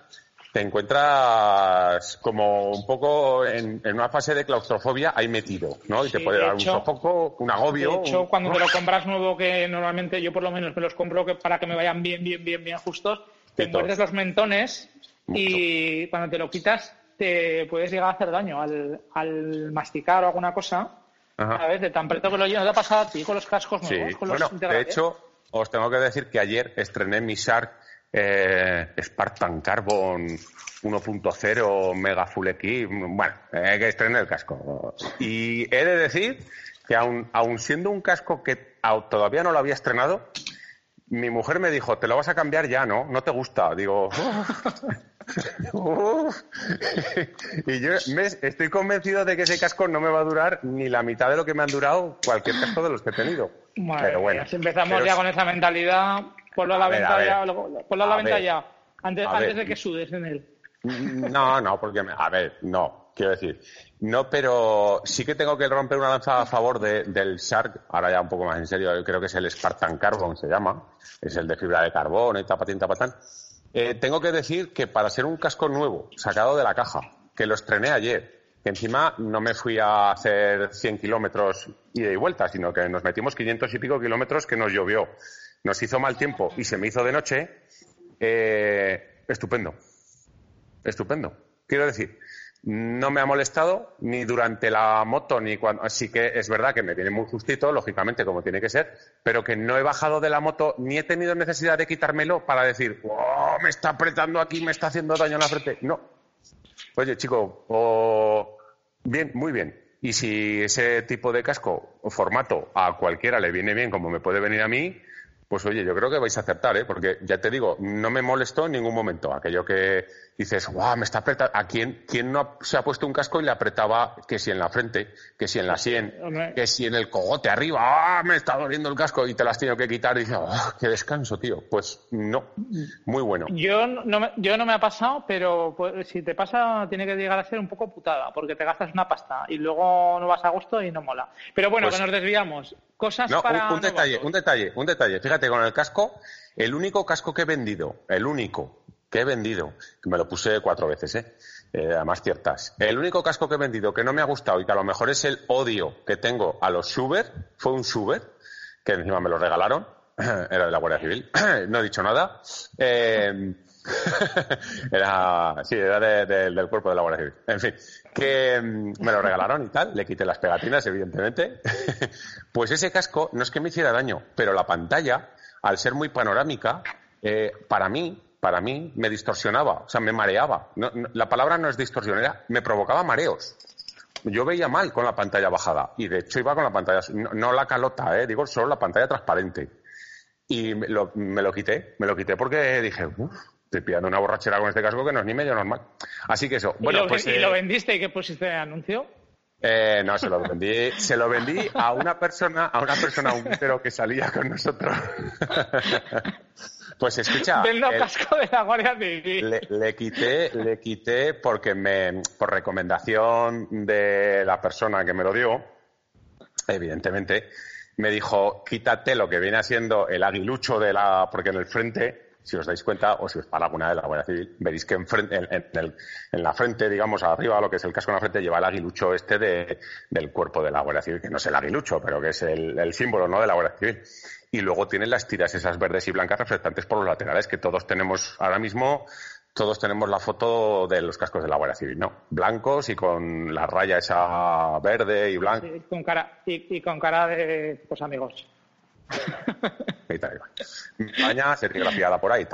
te encuentras como un poco en, una fase de claustrofobia ahí metido, ¿no? Y te puede dar un sofoco, un agobio. De hecho, cuando te lo compras nuevo, que normalmente yo por lo menos me los compro para que me vayan bien, bien, bien, bien justos, te muerdes los mentones y cuando te lo quitas te puedes llegar a hacer daño al, masticar o alguna cosa. A ver, de tan preto que lo lleno. ¿Te ha pasado a ti con los cascos nuevos? Con los bueno, de hecho, os tengo que decir que ayer estrené mi Shark eh, Spartan Carbon 1.0 Mega Full Equip, bueno, hay que estrenar el casco. Y he de decir que aun, siendo un casco que todavía no lo había estrenado, mi mujer me dijo, te lo vas a cambiar ya, ¿no? No te gusta. Digo, y yo estoy convencido de que ese casco no me va a durar ni la mitad de lo que me han durado cualquier casco de los que he tenido. pero bueno. Si empezamos ya con esa mentalidad, Ponlo a la venta ya, ponlo a la venta ya, antes, antes de que sudes en él. No, no, porque, a ver, no, quiero decir, no, pero sí que tengo que romper una lanza a favor del Shark, ahora ya un poco más en serio, creo que es el Spartan Carbon, se llama, es el de fibra de carbono y tapatín, tapatán. Eh, tengo que decir que para ser un casco nuevo, sacado de la caja, que lo estrené ayer, que encima no me fui a hacer 100 kilómetros ida y vuelta, sino que nos metimos 500 y pico kilómetros que nos llovió nos hizo mal tiempo y se me hizo de noche, eh, estupendo. Estupendo. Quiero decir, no me ha molestado ni durante la moto ni cuando. Así que es verdad que me viene muy justito, lógicamente, como tiene que ser, pero que no he bajado de la moto ni he tenido necesidad de quitármelo para decir, oh, me está apretando aquí, me está haciendo daño en la frente. No. Oye, chico, bien, muy bien. Y si ese tipo de casco o formato a cualquiera le viene bien, como me puede venir a mí, pues oye, yo creo que vais a aceptar, ¿eh? porque ya te digo, no me molestó en ningún momento. Aquello que dices, guau, me está apretando. ¿A quién, quién no se ha puesto un casco y le apretaba que si en la frente, que si en la sien, que si en el cogote arriba, ¡ah! Me está doliendo el casco y te las tenido que quitar y dices, ¡ah! ¡Qué descanso, tío! Pues no, muy bueno. Yo no me, yo no me ha pasado, pero pues, si te pasa, tiene que llegar a ser un poco putada, porque te gastas una pasta y luego no vas a gusto y no mola. Pero bueno, pues que nos desviamos. Cosas para. Un, un detalle, un detalle, un detalle. Fíjate, con el casco, el único casco que he vendido, el único que he vendido, que me lo puse cuatro veces, ¿eh? ¿eh? además ciertas. El único casco que he vendido que no me ha gustado y que a lo mejor es el odio que tengo a los Suber, fue un Suber, que encima me lo regalaron, era de la Guardia Civil, no he dicho nada. Eh, era, sí, era del cuerpo de la Guardia Civil. En fin, que mm, me lo regalaron y tal, le quité las pegatinas, evidentemente. pues ese casco no es que me hiciera daño, pero la pantalla, al ser muy panorámica, eh, para mí para mí me distorsionaba, o sea, me mareaba. la palabra no es distorsión, me provocaba mareos. Yo veía mal con la pantalla bajada y de hecho iba con la pantalla, no, la calota, ¿eh? digo solo la pantalla transparente. Y me lo, quité, me lo quité porque dije, uff, estoy pillando una borrachera con este casco que no es ni medio normal. Así que eso. Bueno, ¿Y lo, pues, ¿y lo eh, vendiste y qué pusiste de anuncio? Eh, no, se lo vendí, se lo vendí a una persona, a una persona un que salía con nosotros. Pues escucha. No casco de la Guardia Civil. Le, le, quité, le quité porque me, por recomendación de la persona que me lo dio, evidentemente, me dijo, quítate lo que viene siendo el aguilucho de la, porque en el frente, si os dais cuenta, o si os para alguna de la Guardia Civil, veréis que en, frente, en, la frente, digamos, arriba, lo que es el casco en la frente, lleva el aguilucho este de, del cuerpo de la Guardia Civil, que no es el aguilucho, pero que es el, símbolo, ¿no?, de la Guardia Civil. Y luego tienen las tiras esas verdes y blancas reflectantes por los laterales, que todos tenemos ahora mismo todos tenemos la foto de los cascos de la Guardia Civil, ¿no? Blancos y con la raya esa verde y blanca. Sí, con cara, y, con cara de, pues, amigos. tal, España por ahí.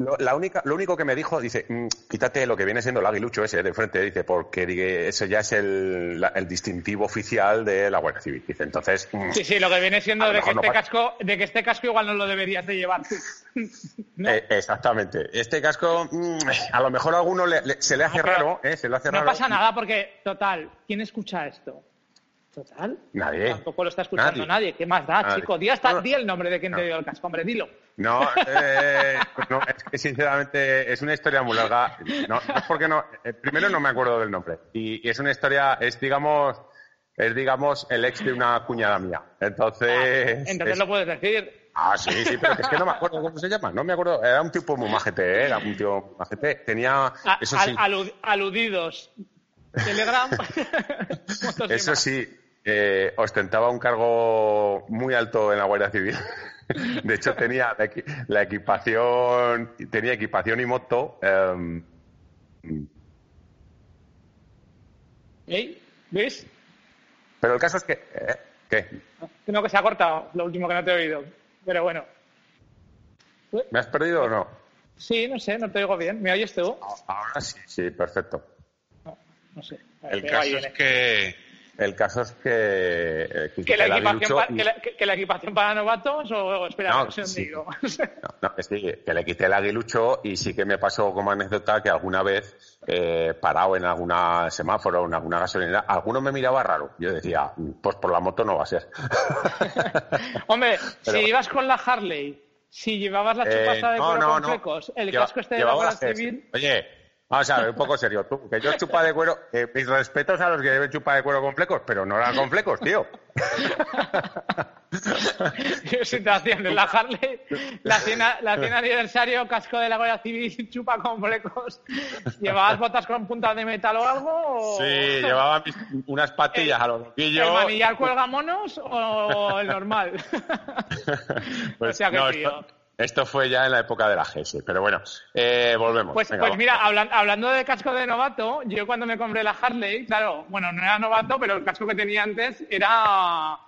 Lo, la única, lo único que me dijo, dice, mm, quítate lo que viene siendo el aguilucho ese de frente, dice, porque dice, ese ya es el, el, distintivo oficial de la Guardia Civil. Dice, entonces. Mm, sí, sí, lo que viene siendo de que, este casco, de que este casco igual no lo deberías de llevar eh, exactamente. Este casco, mm, a lo mejor a alguno se le hace raro, ¿eh? Se le hace no raro. pasa nada porque, total, ¿quién escucha esto? Total. Nadie. Tampoco lo está escuchando nadie. ¿Qué más da, chico? Di, hasta, di el nombre de quien te dio el casco, hombre, dilo. No, eh, no, es que sinceramente es una historia muy larga. No, es porque no. Eh, primero no me acuerdo del nombre. Y, y, es una historia, es digamos, es digamos el ex de una cuñada mía. Entonces. Ah, entonces es, lo puedes decir. Ah, sí, sí, pero es que no me acuerdo cómo se llama. No me acuerdo. Era un tipo muy majete, ¿eh? era un tío majete. Tenía. A, eso sí. Alud, aludidos. Telegram. eso sí, eh, ostentaba un cargo muy alto en la Guardia Civil. De hecho, tenía la, la equipación, tenía equipación y moto. Um... ¿Eh? ¿Ves? Pero el caso es que. ¿eh? ¿Qué? Creo que se ha cortado lo último que no te he oído. Pero bueno. ¿Me has perdido o no? Sí, no sé, no te oigo bien. ¿Me oyes tú? Ahora sí, sí, perfecto. No, no sé. El caso es que el caso es que... Eh, que, la equipación pa, y... que, la, que, la equipación para novatos o espera, no, no, sí. no, no, que sí, que le quité el aguilucho y sí que me pasó como anécdota que alguna vez eh, parado en alguna semáforo o en alguna gasolinera, alguno me miraba raro. Yo decía, pues por la moto no va a ser. Hombre, Pero, si ibas con la Harley, si llevabas la chupasa eh, de no, flecos, el Lleva, casco este de la Guardia Civil... Oye, Vamos a ver, un poco serio. Tú, que yo chupa de cuero, eh, mis respetos a los que deben chupar de cuero con flecos, pero no eran con flecos, tío. situación en la Harley, la cena, la cena aniversario, casco de la Guardia Civil, chupa con flecos. ¿Llevabas botas con puntas de metal o algo? O... Sí, llevaba mis, unas patillas el, a los loquillos. ¿El manillar cuelga monos o el normal? pues, o sea que no, tío. Esto... Esto fue ya en la época de la GS, pero bueno, eh, volvemos. Pues, Venga, pues mira, hablan, hablando de casco de novato, yo cuando me compré la Harley, claro, bueno, no era novato, pero el casco que tenía antes era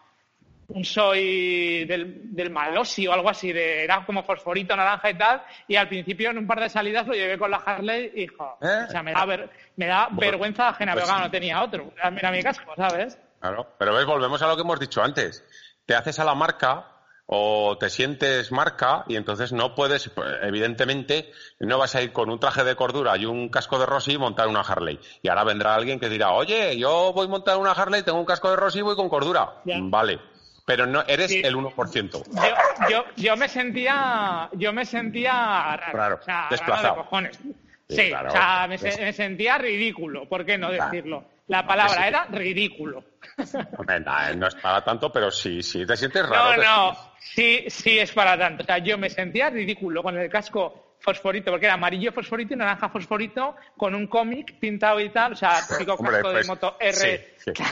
un soy del, del Malosi o algo así, de, era como fosforito, naranja y tal, y al principio en un par de salidas lo llevé con la Harley y, hijo, ¿Eh? o sea, me da, ver, me da bueno, vergüenza ajena, pues, pero no tenía otro, era mi casco, ¿sabes? Claro, pero ves, volvemos a lo que hemos dicho antes. Te haces a la marca o te sientes marca y entonces no puedes, evidentemente, no vas a ir con un traje de cordura y un casco de Rossi y montar una Harley. Y ahora vendrá alguien que dirá, oye, yo voy a montar una Harley, tengo un casco de Rossi y voy con cordura. Vale. Pero no eres sí. el 1%. Yo, yo, yo, me sentía, yo me sentía raro. Raro, o sea, desplazado. Raro de cojones. Sí, sí claro. o sea, me, me, sentía ridículo, ¿por qué no decirlo? La palabra era ridículo. No, no es para tanto, pero sí, sí te sientes raro. No, no, sí, sí es para tanto. O sea, yo me sentía ridículo con el casco fosforito, porque era amarillo fosforito y naranja fosforito, con un cómic pintado y tal, o sea, típico Hombre, casco pues, de moto R. Sí, sí.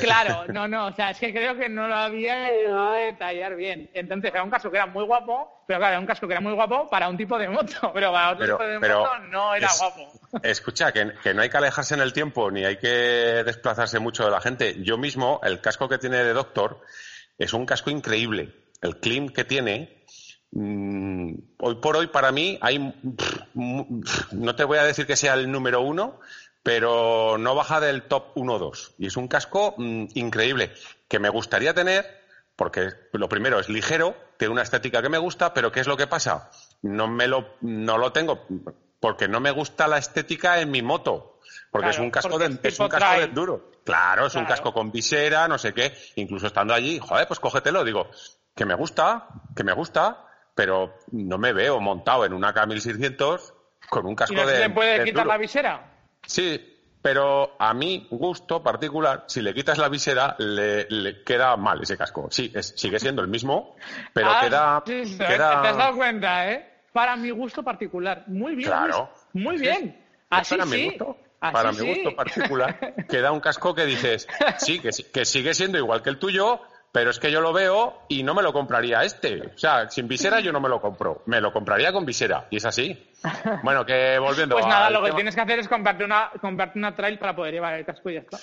Claro, claro, no, no, o sea, es que creo que no lo había detallar bien. Entonces era un casco que era muy guapo, pero claro, era un casco que era muy guapo para un tipo de moto, pero para otro pero, tipo de moto no era es, guapo. Escucha, que, que, no hay que alejarse en el tiempo, ni hay que desplazarse mucho de la gente. Yo mismo, el casco que tiene de Doctor es un casco increíble. El clean que tiene Mm, hoy por hoy para mí hay no te voy a decir que sea el número uno pero no baja del top 1-2 y es un casco mmm, increíble que me gustaría tener porque lo primero es ligero tiene una estética que me gusta pero qué es lo que pasa no me lo no lo tengo porque no me gusta la estética en mi moto porque claro, es un casco de, es un casco de duro. Claro es claro. un casco con visera no sé qué incluso estando allí joder pues cógetelo digo que me gusta que me gusta pero no me veo montado en una K1600 con un casco ¿Y no de. se puede quitar la visera? Sí, pero a mi gusto particular, si le quitas la visera, le, queda mal ese casco. Sí, sigue siendo el mismo, pero ah, queda, Te has dado cuenta, ¿eh? Para mi gusto particular. Muy bien. Claro. Muy bien. Así para sí. Mi gusto, para mi gusto particular, queda un casco que dices, sí, que, que sigue siendo igual que el tuyo, pero es que yo lo veo y no me lo compraría este. O sea, sin visera yo no me lo compro. Me lo compraría con visera. Y es así. Bueno, que volviendo Pues nada, lo que tienes que hacer es comprarte una, comprarte una trail para poder llevar el casco y ya está.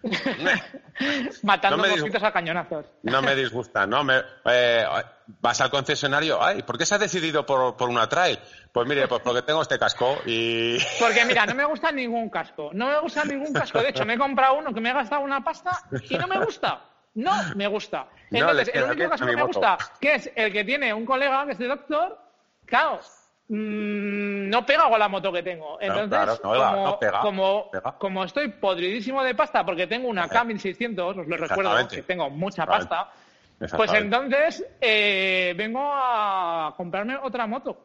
Matando no mosquitos a cañonazos. No me disgusta, ¿no? Me, eh, vas al concesionario, ay, ¿por qué se ha decidido por, por una trail? Pues mire, pues porque tengo este casco y... Porque mira, no me gusta ningún casco. No me gusta ningún casco. De hecho, me he comprado uno que me ha gastado una pasta y no me gusta. No me gusta. Entonces, el único casco que me gusta, que es el que tiene un colega que es de doctor, claro, mmm, no pega con la moto que tengo. Entonces, como, como, estoy podridísimo de pasta porque tengo una K1600, os lo recuerdo, que tengo mucha pasta, pues entonces eh, vengo a comprarme otra moto.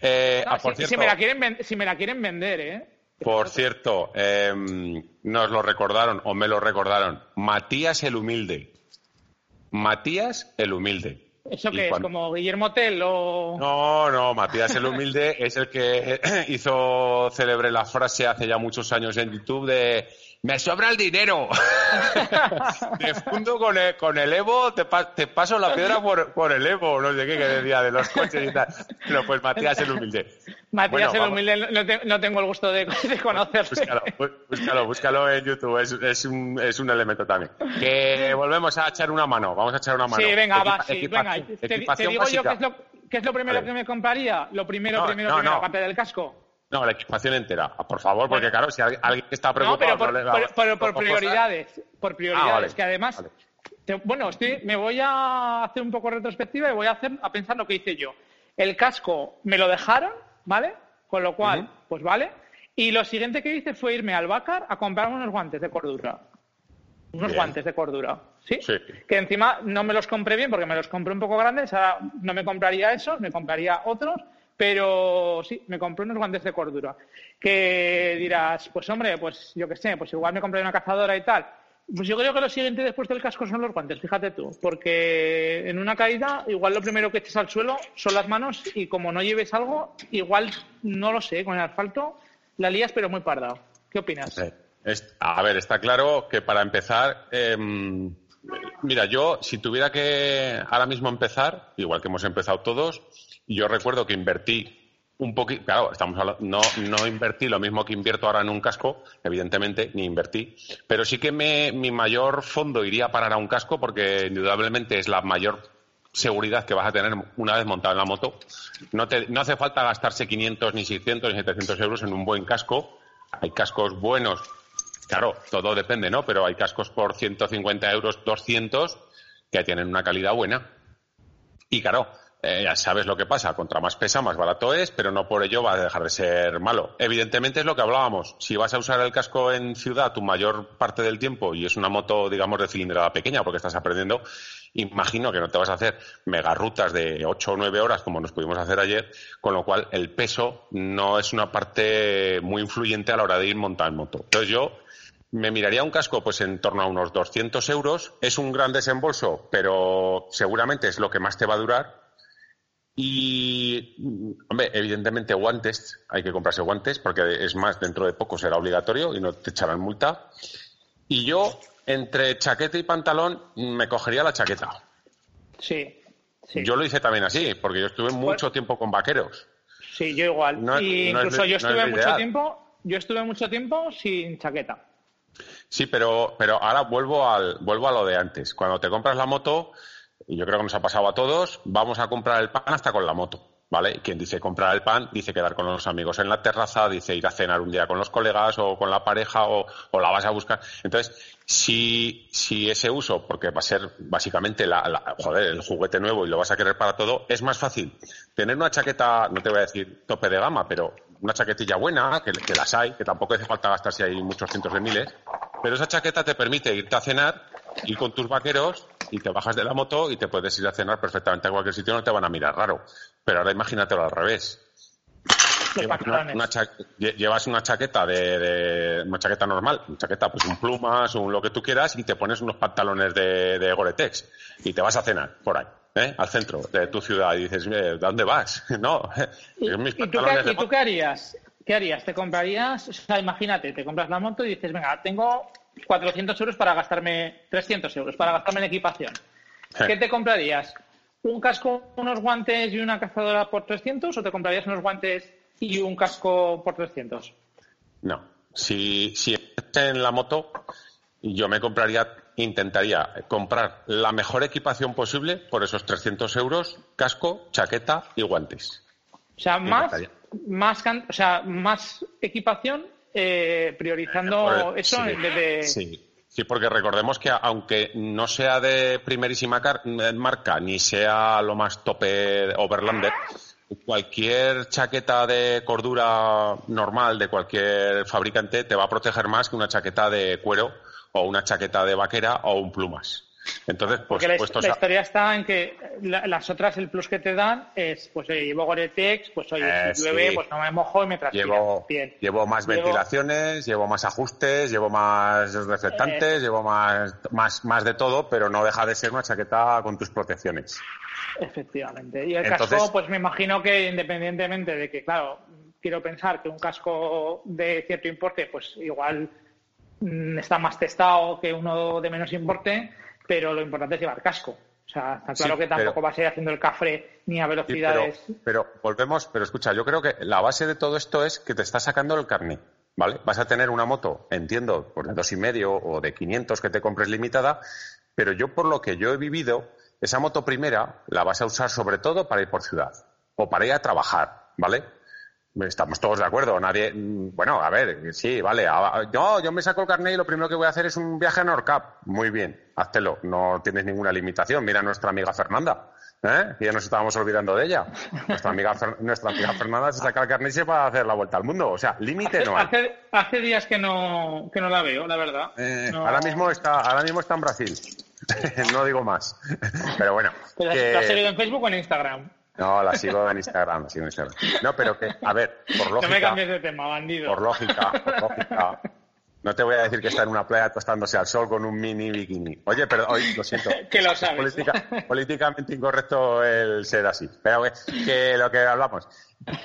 Eh, ah, si, me la quieren si me la quieren vender, ¿eh? Por cierto, em, nos lo recordaron, o me lo recordaron, Matías el Humilde. Matías el Humilde. ¿Eso qué es? ¿Como Guillermo Tell o...? No, no, Matías el Humilde es el que hizo célebre la frase hace ya muchos años en YouTube de me sobra el dinero. de fondo con el, con el Evo, te, te paso la piedra por, por, el Evo, no sé qué, que decía, de los coches y tal. Pero pues Matías el Humilde. Matías el Humilde, no, tengo el gusto de, de conocerlo. Búscalo, búscalo, en YouTube, es, es, un, es un elemento también. Que volvemos a echar una mano, vamos a echar una mano. Sí, venga, va, sí, venga. Te, digo yo qué es lo, qué es lo primero que me compraría. Lo primero, primero, primero, aparte del casco. No, la equipación entera, por favor, porque claro, si alguien está preocupado... No, pero por, prioridades, por prioridades, que además... bueno, estoy, me voy a hacer un poco retrospectiva y voy a, hacer, a pensar lo que hice yo. El casco me lo dejaron, ¿vale? Con lo cual, pues vale. Y lo siguiente que hice fue irme al Bacar a comprar unos guantes de cordura. Unos guantes de cordura, ¿sí? ¿sí? Que encima no me los compré bien porque me los compré un poco grandes, ahora no me compraría esos, me compraría otros pero sí, me compré unos guantes de cordura. Que dirás, pues hombre, pues yo qué sé, pues igual me compré una cazadora y tal. Pues yo creo que lo siguiente después del casco son los guantes, fíjate tú, porque en una caída igual lo primero que echas al suelo son las manos y como no lleves algo, igual no lo sé, con el asfalto la lías pero muy parda. ¿Qué opinas? a ver, está claro que para empezar, em, mira, yo si tuviera que ahora mismo empezar, igual que hemos empezado todos, yo recuerdo que invertí un poquito, claro, estamos hablando, no, no invertí lo mismo que invierto ahora en un casco, evidentemente, ni invertí, pero sí que me, mi mayor fondo iría a parar a un casco porque indudablemente es la mayor seguridad que vas a tener una vez montado en la moto. No, te, no hace falta gastarse 500, ni 600, ni 700 euros en un buen casco. Hay cascos buenos, claro, todo depende, ¿no? Pero hay cascos por 150 euros, 200, que tienen una calidad buena. Y claro, eh, ya sabes lo que pasa, contra más pesa, más barato es, pero no por ello va a dejar de ser malo. Evidentemente es lo que hablábamos. Si vas a usar el casco en ciudad tu mayor parte del tiempo y es una moto, digamos, de cilindrada pequeña porque estás aprendiendo, imagino que no te vas a hacer mega rutas de 8 o 9 horas como nos pudimos hacer ayer, con lo cual el peso no es una parte muy influyente a la hora de ir montar moto. Entonces yo me miraría un casco pues en torno a unos 200 euros. Es un gran desembolso, pero seguramente es lo que más te va a durar y, hombre, evidentemente guantes, hay que comprarse guantes porque es más, dentro de poco será obligatorio y no te echarán multa. Y yo, entre chaqueta y pantalón, me cogería la chaqueta. Sí, Yo lo hice también así, porque yo estuve mucho tiempo con vaqueros. Sí, yo igual. incluso yo estuve mucho tiempo, yo estuve mucho tiempo sin chaqueta. Sí, pero, pero ahora vuelvo al, vuelvo a lo de antes. Cuando te compras la moto, y yo creo que nos ha pasado a todos, vamos a comprar el pan hasta con la moto. ¿Vale? Quien dice comprar el pan, dice quedar con los amigos en la terraza, dice ir a cenar un día con los colegas o con la pareja o, la vas a buscar. Entonces, si, si ese uso, porque va a ser básicamente la, joder, el juguete nuevo y lo vas a querer para todo, es más fácil tener una chaqueta, no te voy a decir tope de gama, pero una chaquetilla buena, que, las hay, que tampoco hace falta gastarse ahí muchos cientos de miles, pero esa chaqueta te permite irte a cenar, ir con tus vaqueros y te bajas de la moto y te puedes ir a cenar perfectamente a cualquier sitio, no te van a mirar raro. Pero ahora imagínatelo al revés. Llevas una, chaqueta de, una chaqueta normal, una chaqueta, pues un plumas, un lo que tú quieras, y te pones unos pantalones de, de Gore-Tex y te vas a cenar por ahí. ¿eh? al centro de tu ciudad y dices, ¿dónde vas? no, ¿Y, tú, qué, harías? ¿Qué harías? ¿Te comprarías? O sea, imagínate, te compras la moto y dices, venga, tengo 400 euros para gastarme, 300 euros para gastarme en equipación. ¿Qué te comprarías? ¿Un casco, unos guantes y una cazadora por 300 o te comprarías unos guantes y un casco por 300? No. Si, si en la moto, yo me compraría intentaría comprar la mejor equipación posible por esos 300 euros, casco, chaqueta y guantes. O sea, más, más, o sea, más equipación eh, priorizando eso sí, Sí, porque recordemos que aunque no sea de primerísima marca ni sea lo más tope Overlander, cualquier chaqueta de cordura normal de cualquier fabricante te va a proteger más que una chaqueta de cuero o una chaqueta de vaquera o un plumas. Entonces, pues, Porque la, historia está en que las otras, el plus que te dan es, pues oye, llevo Gore-Tex, pues oye, si eh, llueve, pues no me mojo y me transpira. Llevo, llevo más ventilaciones, llevo más ajustes, llevo más reflectantes, eh. llevo más, más, más de todo, pero no deja de ser una chaqueta con tus protecciones. Efectivamente. Y el casco, pues me imagino que independientemente de que, claro, quiero pensar que un casco de cierto importe, pues igual Mm, está más testado que uno de menos importe, pero lo importante es llevar casco. O sea, está claro que tampoco vas a ir haciendo el cafre ni a velocidades. pero, volvemos, pero escucha, yo creo que la base de todo esto es que te está sacando el carnet. ¿Vale? Vas a tener una moto, entiendo, por de dos y medio o de 500 que te compres limitada, pero yo por lo que yo he vivido, esa moto primera la vas a usar sobre todo para ir por ciudad o para ir a trabajar, ¿vale? Estamos todos de acuerdo. Nadie. Bueno, a ver, sí, vale. Yo, yo me saco el carnet y lo primero que voy a hacer es un viaje a Norcap. Muy bien, háztelo. No tienes ninguna limitación. Mira a nuestra amiga Fernanda. ¿eh? Ya nos estábamos olvidando de ella. Nuestra amiga, nuestra amiga Fernanda se saca el carnet y se va a hacer la vuelta al mundo. O sea, límite no hay. Hace, hace, días que no, que no la veo, la verdad. Eh, ahora, mismo está, ahora mismo está en Brasil. no digo más. Pero bueno. ¿Pero que... has seguido en Facebook o en Instagram? No, la sigo en Instagram, sigo en Instagram. No, pero que, a ver, por lógica. No me cambies de tema, bandido. Por lógica, por lógica. No te voy a decir que está en una playa tostándose al sol con un mini bikini. Oye, pero hoy lo siento. que lo sabes. políticamente incorrecto el ser así. Pero que lo que hablamos.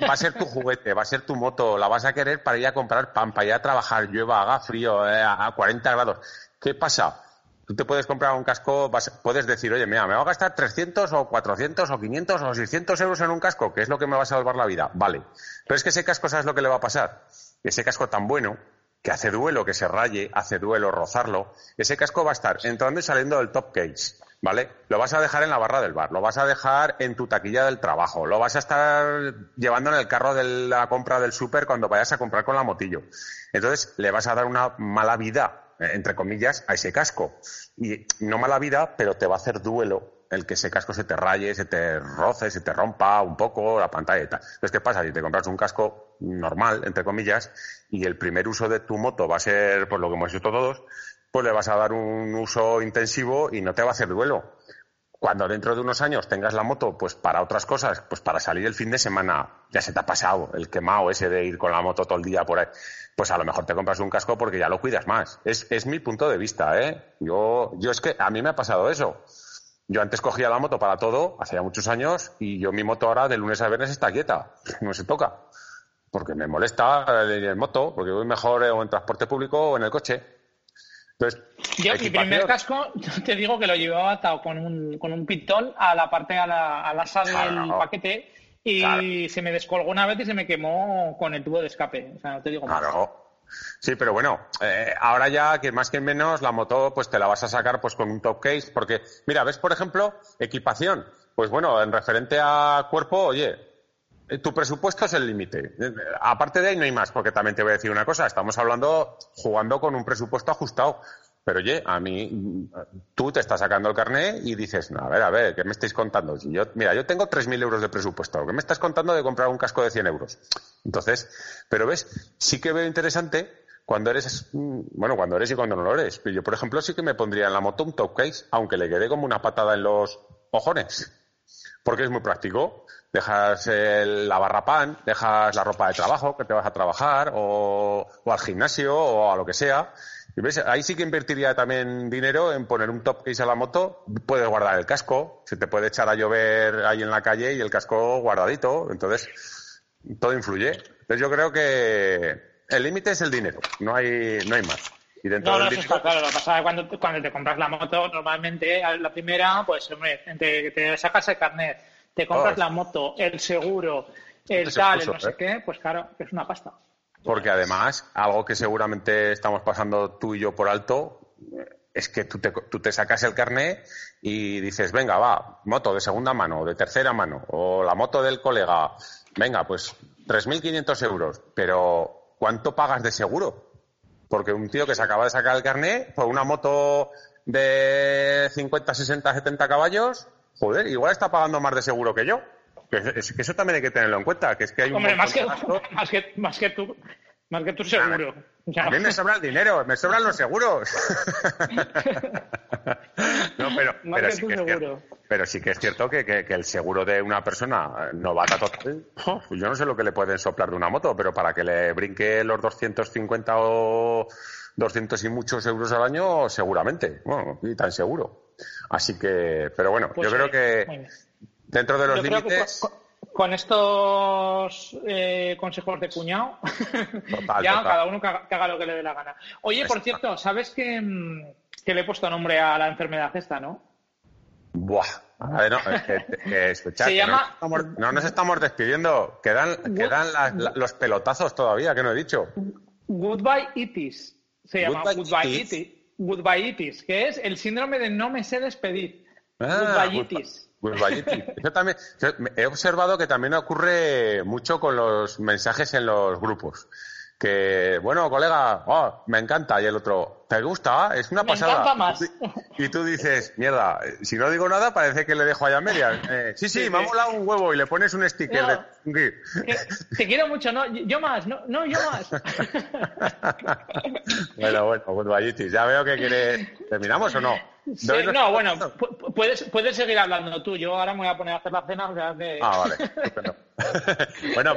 Va a ser tu juguete, va a ser tu moto, la vas a querer para ir a comprar pan, para ir a trabajar, llueva, haga frío, eh, a 40 grados. ¿Qué pasa? Tú te puedes comprar un casco, puedes decir, oye, mira, me voy a gastar 300 o 400 o 500 o 600 euros en un casco, que es lo que me va a salvar la vida. Vale. Pero es que ese casco, ¿sabes lo que le va a pasar? Ese casco tan bueno, que hace duelo que se raye, hace duelo rozarlo, ese casco va a estar entrando y saliendo del top case. ¿Vale? Lo vas a dejar en la barra del bar, lo vas a dejar en tu taquilla del trabajo, lo vas a estar llevando en el carro de la compra del súper cuando vayas a comprar con la motillo. Entonces, le vas a dar una mala vida entre comillas, a ese casco. Y no mala vida, pero te va a hacer duelo el que ese casco se te raye, se te roce, se te rompa un poco la pantalla y tal. Entonces, ¿qué pasa? Si te compras un casco normal, entre comillas, y el primer uso de tu moto va a ser, por lo que hemos visto todos, pues le vas a dar un uso intensivo y no te va a hacer duelo. Cuando dentro de unos años tengas la moto, pues para otras cosas, pues para salir el fin de semana, ya se te ha pasado el quemado ese de ir con la moto todo el día por ahí pues a lo mejor te compras un casco porque ya lo cuidas más. Es, es mi punto de vista, ¿eh? Yo, yo es que a mí me ha pasado eso. Yo antes cogía la moto para todo, hace ya muchos años, y yo mi moto ahora de lunes a viernes está quieta, no se toca. Porque me molesta el moto, porque voy mejor o en transporte público o en el coche. Entonces, yo mi primer casco, te digo que lo llevaba atado con un, con un pitón a la parte, a la, al asa del paquete y se me descolgó una vez y se me quemó con el tubo de escape. O sea, no te digo claro. Sí, pero bueno, eh, ahora ya que más que menos la moto pues te la vas a sacar pues con un top case porque mira, ves por ejemplo equipación, pues bueno, en referente a cuerpo, oye, tu presupuesto es el límite. Eh, aparte de ahí no hay más, porque también te voy a decir una cosa, estamos hablando jugando con un presupuesto ajustado. Pero oye, a mí, tú te estás sacando el carné y dices, no, a ver, a ver, ¿qué me estáis contando? Yo, mira, yo tengo 3.000 euros de presupuesto. ¿Qué me estás contando de comprar un casco de 100 euros? Entonces, pero ves, sí que veo interesante cuando eres, mm, bueno, cuando eres y cuando no lo eres. Yo, por ejemplo, sí que me pondría en la moto un top case, aunque le quede como una patada en los ojones, porque es muy práctico. Dejas la barra pan, dejas la ropa de trabajo, que te vas a trabajar, o, o al gimnasio, o a lo que sea. Y ves, ahí sí que invertiría también dinero en poner un top case a la moto. Puedes guardar el casco, se te puede echar a llover ahí en la calle y el casco guardadito. Entonces, todo influye. Entonces yo creo que el límite es el dinero, no hay, no hay más. Y dentro no, no, eso está claro. Lo que pasa es cuando, cuando te compras la moto, normalmente la primera, pues hombre, te, te sacas el carnet, te compras oh. la moto, el seguro, el tal, el no sé ¿eh? qué, pues claro, es una pasta. Porque además, algo que seguramente estamos pasando tú y yo por alto, es que tú te, tú te sacas el carnet y dices, venga, va, moto de segunda mano, de tercera mano, o la moto del colega, venga, pues 3.500 euros, pero ¿cuánto pagas de seguro? Porque un tío que se acaba de sacar el carnet por una moto de 50, 60, 70 caballos, joder, igual está pagando más de seguro que yo. Que, eso también hay que tenerlo en cuenta, que es que hay Hombre, más que, más, que, más que tú, más que tu seguro. A mí me sobra el dinero, me sobran los seguros. no, pero, pero, sí que es cierto, pero, sí que es cierto, que, que, el seguro de una persona novata total, yo no sé lo que le pueden soplar de una moto, pero para que le brinque los 250 o 200 y muchos euros al año, seguramente. Bueno, y tan seguro. Así que, pero bueno, pues yo creo que dentro de los límites con estos eh, consejos de cuñado, ya cada uno que haga, lo que le dé la gana. Oye, por cierto, ¿sabes mm, que, le he puesto nombre a la enfermedad esta, no? Buah, a ver, no, es que, Se llama... no, nos estamos despidiendo. Quedan, quedan los pelotazos todavía, que no he dicho. Goodbye Itis. Se llama Goodbye, Itis. Goodbye Itis, que es el síndrome de no me sé despedir. Ah, goodbye Itis. Pues yo también he observado que también ocurre mucho con los mensajes en los grupos. Que, bueno, colega, oh, me encanta. Y el otro, ¿te gusta? Es una pasada. Encanta más. Y tú dices, mierda, si no digo nada, parece que le dejo allá media. Eh, sí, sí, me ha molado un huevo y le pones un sticker de. te quiero mucho, no, yo más, no, no yo más. bueno, bueno, pues ya veo que quieres. ¿Terminamos o no? no, bueno, puedes, puedes seguir hablando tú. Yo ahora me voy a poner a hacer la cena. Ah, vale. bueno,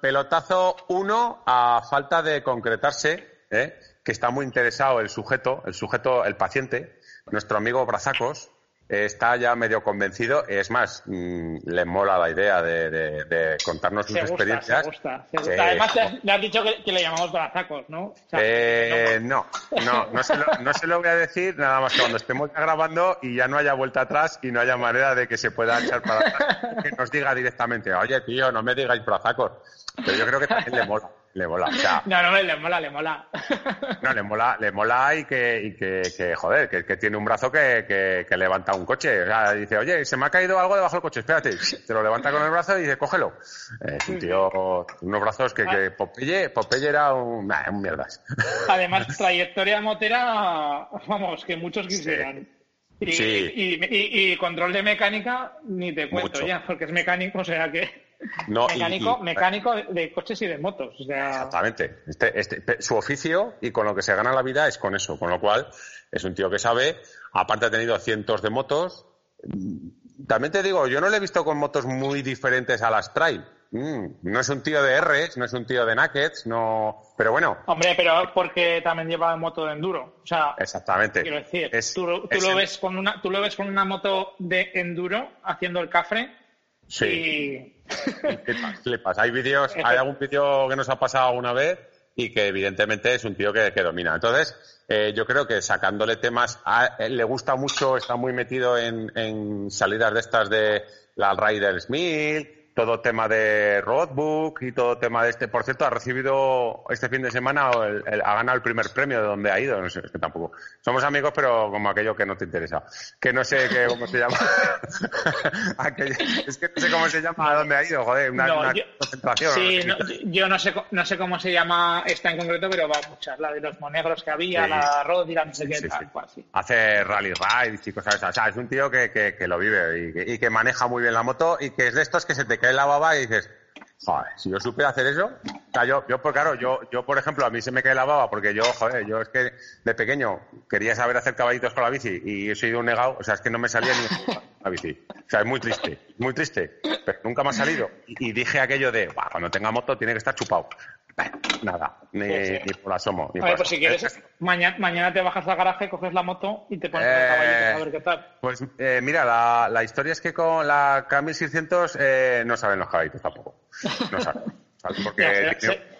pelotazo uno a falta de concretarse, ¿eh? que está muy interesado el sujeto, el sujeto, el paciente, nuestro amigo Brazacos, está ya medio convencido. Es más, mm, le mola la idea de, contarnos sus experiencias. Además, le has, dicho que, le llamamos brazacos, ¿no? Eh, no, no, no se, lo, no se, lo, voy a decir nada más que cuando estemos grabando y ya no haya vuelta atrás y no haya manera de que se pueda echar para atrás, que nos diga directamente, oye, tío, no me digáis brazacos. Pero yo creo que también le mola. Le mola. no, no, le mola, le mola. no, le mola, le mola y que, y que, que joder, que, que, tiene un brazo que, que, levanta un coche. O sea, dice, oye, se me ha caído algo debajo del coche, espérate. Te lo levanta con el brazo y dice, cógelo. Es un tío, unos brazos que, que ah. Popeye, Popeye era un, nah, un mierdas. Además, trayectoria motera, vamos, que muchos quisieran. Y, sí. y, y, control de mecánica, ni te cuento ya, porque es mecánico, o sea que mecánico, mecánico de coches y de motos. Exactamente. Este, este, su oficio y con lo que se gana la vida es con eso. Con lo cual, es un tío que sabe. Aparte, ha tenido cientos de motos. También te digo, yo no le he visto con motos muy diferentes a las trail. Mm, no es un tío de R, no es un tío de Nuggets, no. Pero bueno. Hombre, pero porque también lleva moto de enduro. O sea, exactamente. Quiero decir, tú, lo ves con una, tú lo ves con una moto de enduro haciendo el cafre. Sí. pasa? Hay vídeos, hay algún vídeo que nos ha pasado alguna vez y que evidentemente es un tío que, domina. Entonces, eh, yo creo que sacándole temas, le gusta mucho, está muy metido en, en salidas de estas de la Riders Mill, todo tema de roadbook y todo tema de este. Por cierto, ha recibido este fin de semana, ha ganado el primer premio de donde ha ido. No sé, es que tampoco. Somos amigos, pero como aquello que no te interesa. Que no sé cómo se llama. es que no sé cómo se llama, a dónde ha ido, joder, una, concentración. Sí, yo no sé, no sé cómo se llama esta en concreto, pero va muchas. La de los monegros que había, la road y la no sé qué, tal cual, Hace rally rides y cosas esas. O sea, es un tío que, que, lo vive y que, y que maneja muy bien la moto y que es de estos que se te cae la baba y dices, Joder, si yo supiera hacer eso, yo, yo, pues claro, yo, yo, por ejemplo, a mí se me cae la baba porque yo, joder, yo es que de pequeño quería saber hacer caballitos con la bici y he sido un negado, o sea, es que no me salía ni la bici. O sea, es muy triste, muy triste, pero nunca me ha salido. Y, dije aquello de, cuando tenga moto tiene que estar chupado. Nada, ni, por asomo. Ni a ver, pues si quieres, mañana, mañana te bajas al garaje, coges la moto y te pones el caballito a ver qué tal. Pues eh, mira, la, la, historia es que con la K1600 eh, no saben los caballitos tampoco. No saben. Porque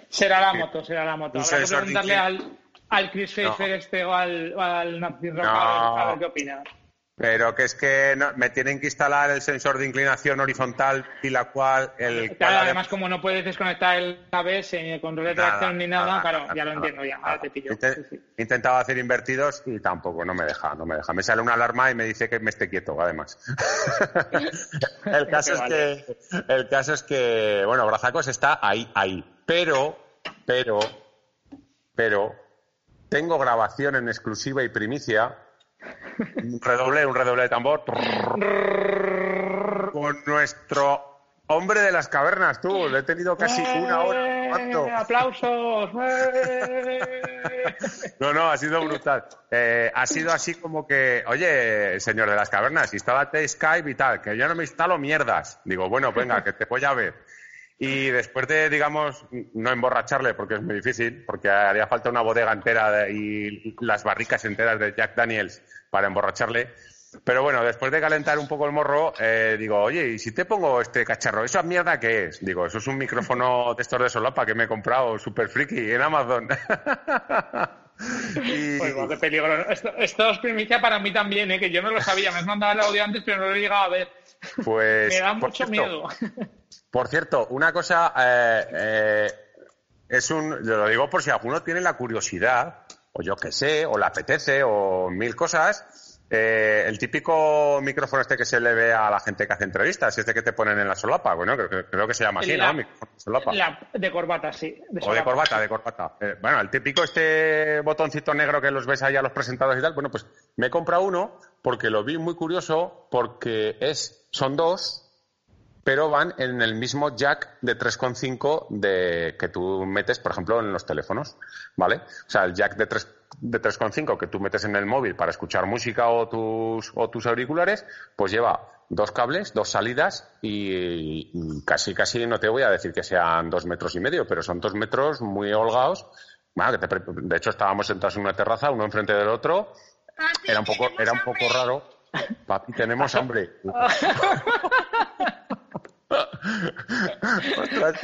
será, la moto, será la moto. Habrá que preguntarle al, al Chris Schaefer este o al, al Nazi Rock a ver qué opina. Pero que es que me tienen que instalar el sensor de inclinación horizontal y la cual el. Claro, además, como no puedes desconectar el ABS ni el control de tracción ni nada, claro, ya lo entiendo, ya, ahora te pillo. He intentado hacer invertidos y tampoco, no me deja, no me deja. Me sale una alarma y me dice que me esté quieto, además. el, caso es que, el caso es que, bueno, Brazacos está ahí, ahí. Pero, pero, pero, tengo grabación en exclusiva y primicia un redoble, un redoble de tambor. Con nuestro hombre de las cavernas, tú. Le he tenido casi una hora. ¡Aplausos! no, no, ha sido brutal. Ha sido así como que, oye, señor de las cavernas, instálate Skype y tal, que yo no me instalo mierdas. Digo, bueno, venga, que te voy a ver. Y después de, digamos, no emborracharle, porque es muy difícil, porque haría falta una bodega entera y las barricas enteras de Jack Daniels para emborracharle. Pero bueno, después de calentar un poco el morro, eh, digo, oye, ¿y si te pongo este cacharro? ¿Eso mierda qué es? Digo, eso es un micrófono de estos de solapa que me he comprado super friki en Amazon. y... Pues, qué peligro. Esto, es primicia para mí también, ¿eh? que yo no lo sabía. Me has mandado el audio antes, pero no lo he llegado a ver. Pues. me da mucho miedo. Por cierto, una cosa. Eh, eh, es un. Yo lo digo por si alguno tiene la curiosidad o yo qué sé, o le apetece, o mil cosas. Eh, el típico micrófono este que se le ve a la gente que hace entrevistas, este que te ponen en la solapa, bueno, creo, que se llama así, ¿no? Micrófono de solapa. de corbata, sí. o de corbata, de corbata. Eh, bueno, el típico este botoncito negro que los ves ahí a los presentados y tal, bueno, pues me he comprado uno porque lo vi muy curioso, porque es, son dos, pero van en el mismo jack de 3,5 de que tú metes, por ejemplo, en los teléfonos, ¿vale? O sea, el jack de 3 de 3,5 que tú metes en el móvil para escuchar música o tus o tus auriculares, pues lleva dos cables, dos salidas y, casi casi no te voy a decir que sean dos metros y medio, pero son dos metros muy holgados. Bueno, de hecho estábamos sentados en una terraza, uno enfrente del otro. era un poco era un poco raro. Papi, tenemos hambre.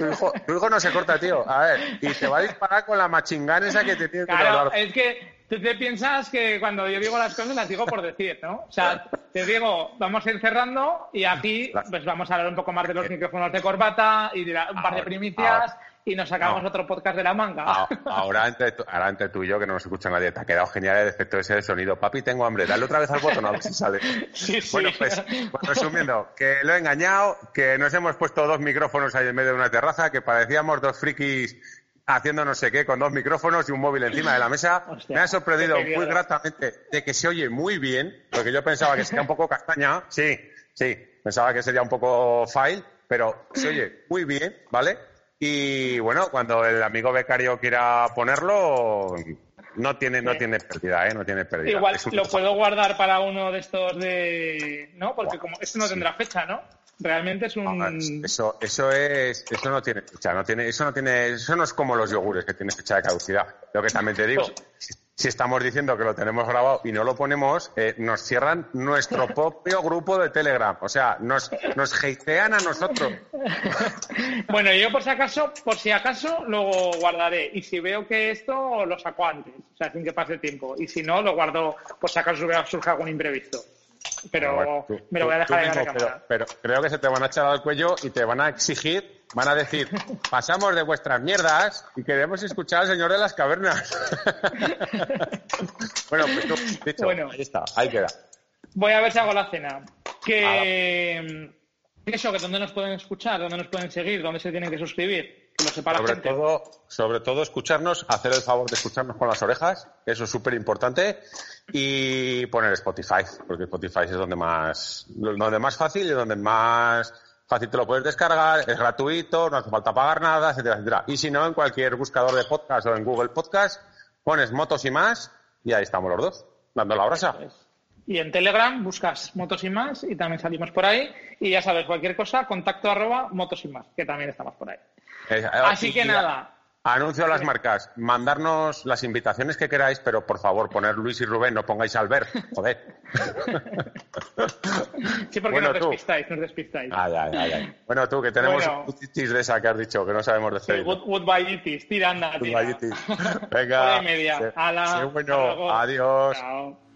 tu hijo, no se corta, tío. A ver, y te va a disparar con la machingán esa que te tiene que Claro, es que tú te piensas que cuando yo digo las cosas las digo por decir, ¿no? O sea, te digo, vamos a ir cerrando y aquí pues vamos a hablar un poco más de los micrófonos de corbata y de un par de primicias y nos sacamos otro podcast de la manga. Ah, ahora entre, ahora entre tú y yo, que no nos escucha nadie, te ha quedado genial el efecto ese de sonido. Papi, tengo hambre, dale otra vez al botón a ver si sale. Bueno, pues, pues, resumiendo, que lo he engañado, que nos hemos puesto dos micrófonos ahí en medio de una terraza, que parecíamos dos frikis haciendo no sé qué con dos micrófonos y un móvil encima de la mesa. Me ha sorprendido muy gratamente de que se oye muy bien, porque yo pensaba que sería un poco castaña. Sí, sí, pensaba que sería un poco file, pero se oye muy bien, ¿vale? Y bueno, cuando el amigo becario quiera ponerlo, no tiene, no tiene pérdida, ¿eh? No tiene pérdida. Igual lo puedo guardar para uno de estos de. ¿No? Porque como esto no tendrá fecha, ¿no? Realmente es un. Eso, eso es, eso no tiene fecha, no tiene, eso no tiene, eso no es como los yogures que tienen fecha de caducidad. Lo que también te digo, pues si estamos diciendo que lo tenemos grabado y no lo ponemos, eh, nos cierran nuestro propio grupo de Telegram. O sea, nos, nos hatean a nosotros. bueno, yo por si acaso, por si acaso lo guardaré. Y si veo que esto lo saco antes, o sea, sin que pase tiempo. Y si no, lo guardo por si acaso surge algún imprevisto. Pero me lo voy a dejar en la pero, pero creo que se te van a echar al cuello y te van a exigir van a decir, pasamos de vuestras mierdas y queremos escuchar al señor de las cavernas. bueno, pues tú, dicho, bueno, ahí está, ahí queda. Voy a ver si hago la cena. Que eso, que dónde nos pueden escuchar, dónde nos pueden seguir, dónde se tienen que suscribir, que sobre gente. Todo, sobre todo escucharnos, hacer el favor de escucharnos con las orejas, eso es súper importante, y poner Spotify, porque Spotify es donde más, donde más fácil y donde más fácil te lo puedes descargar, es gratuito, no hace falta pagar nada, etcétera, etcétera. Y si no, en cualquier buscador de podcast o en Google Podcast, pones motos y más y ahí estamos los dos, dando la brasa. Y en Telegram buscas motos y más y también salimos por ahí. Y ya sabes, cualquier cosa, contacto arroba motos y más, que también estamos por ahí. Eh, Así que nada. Anuncio a las marcas, mandarnos las invitaciones que queráis, pero por favor, poner Luis y Rubén, no pongáis Albert, joder. Sí, porque nos despistáis, nos despistáis. Ay, ay, ay, Bueno, tú, que tenemos bueno. de esa que has dicho, que no sabemos decir. Sí, woodbye tira, anda, Venga. media. Sí, bueno. Adiós. Chao.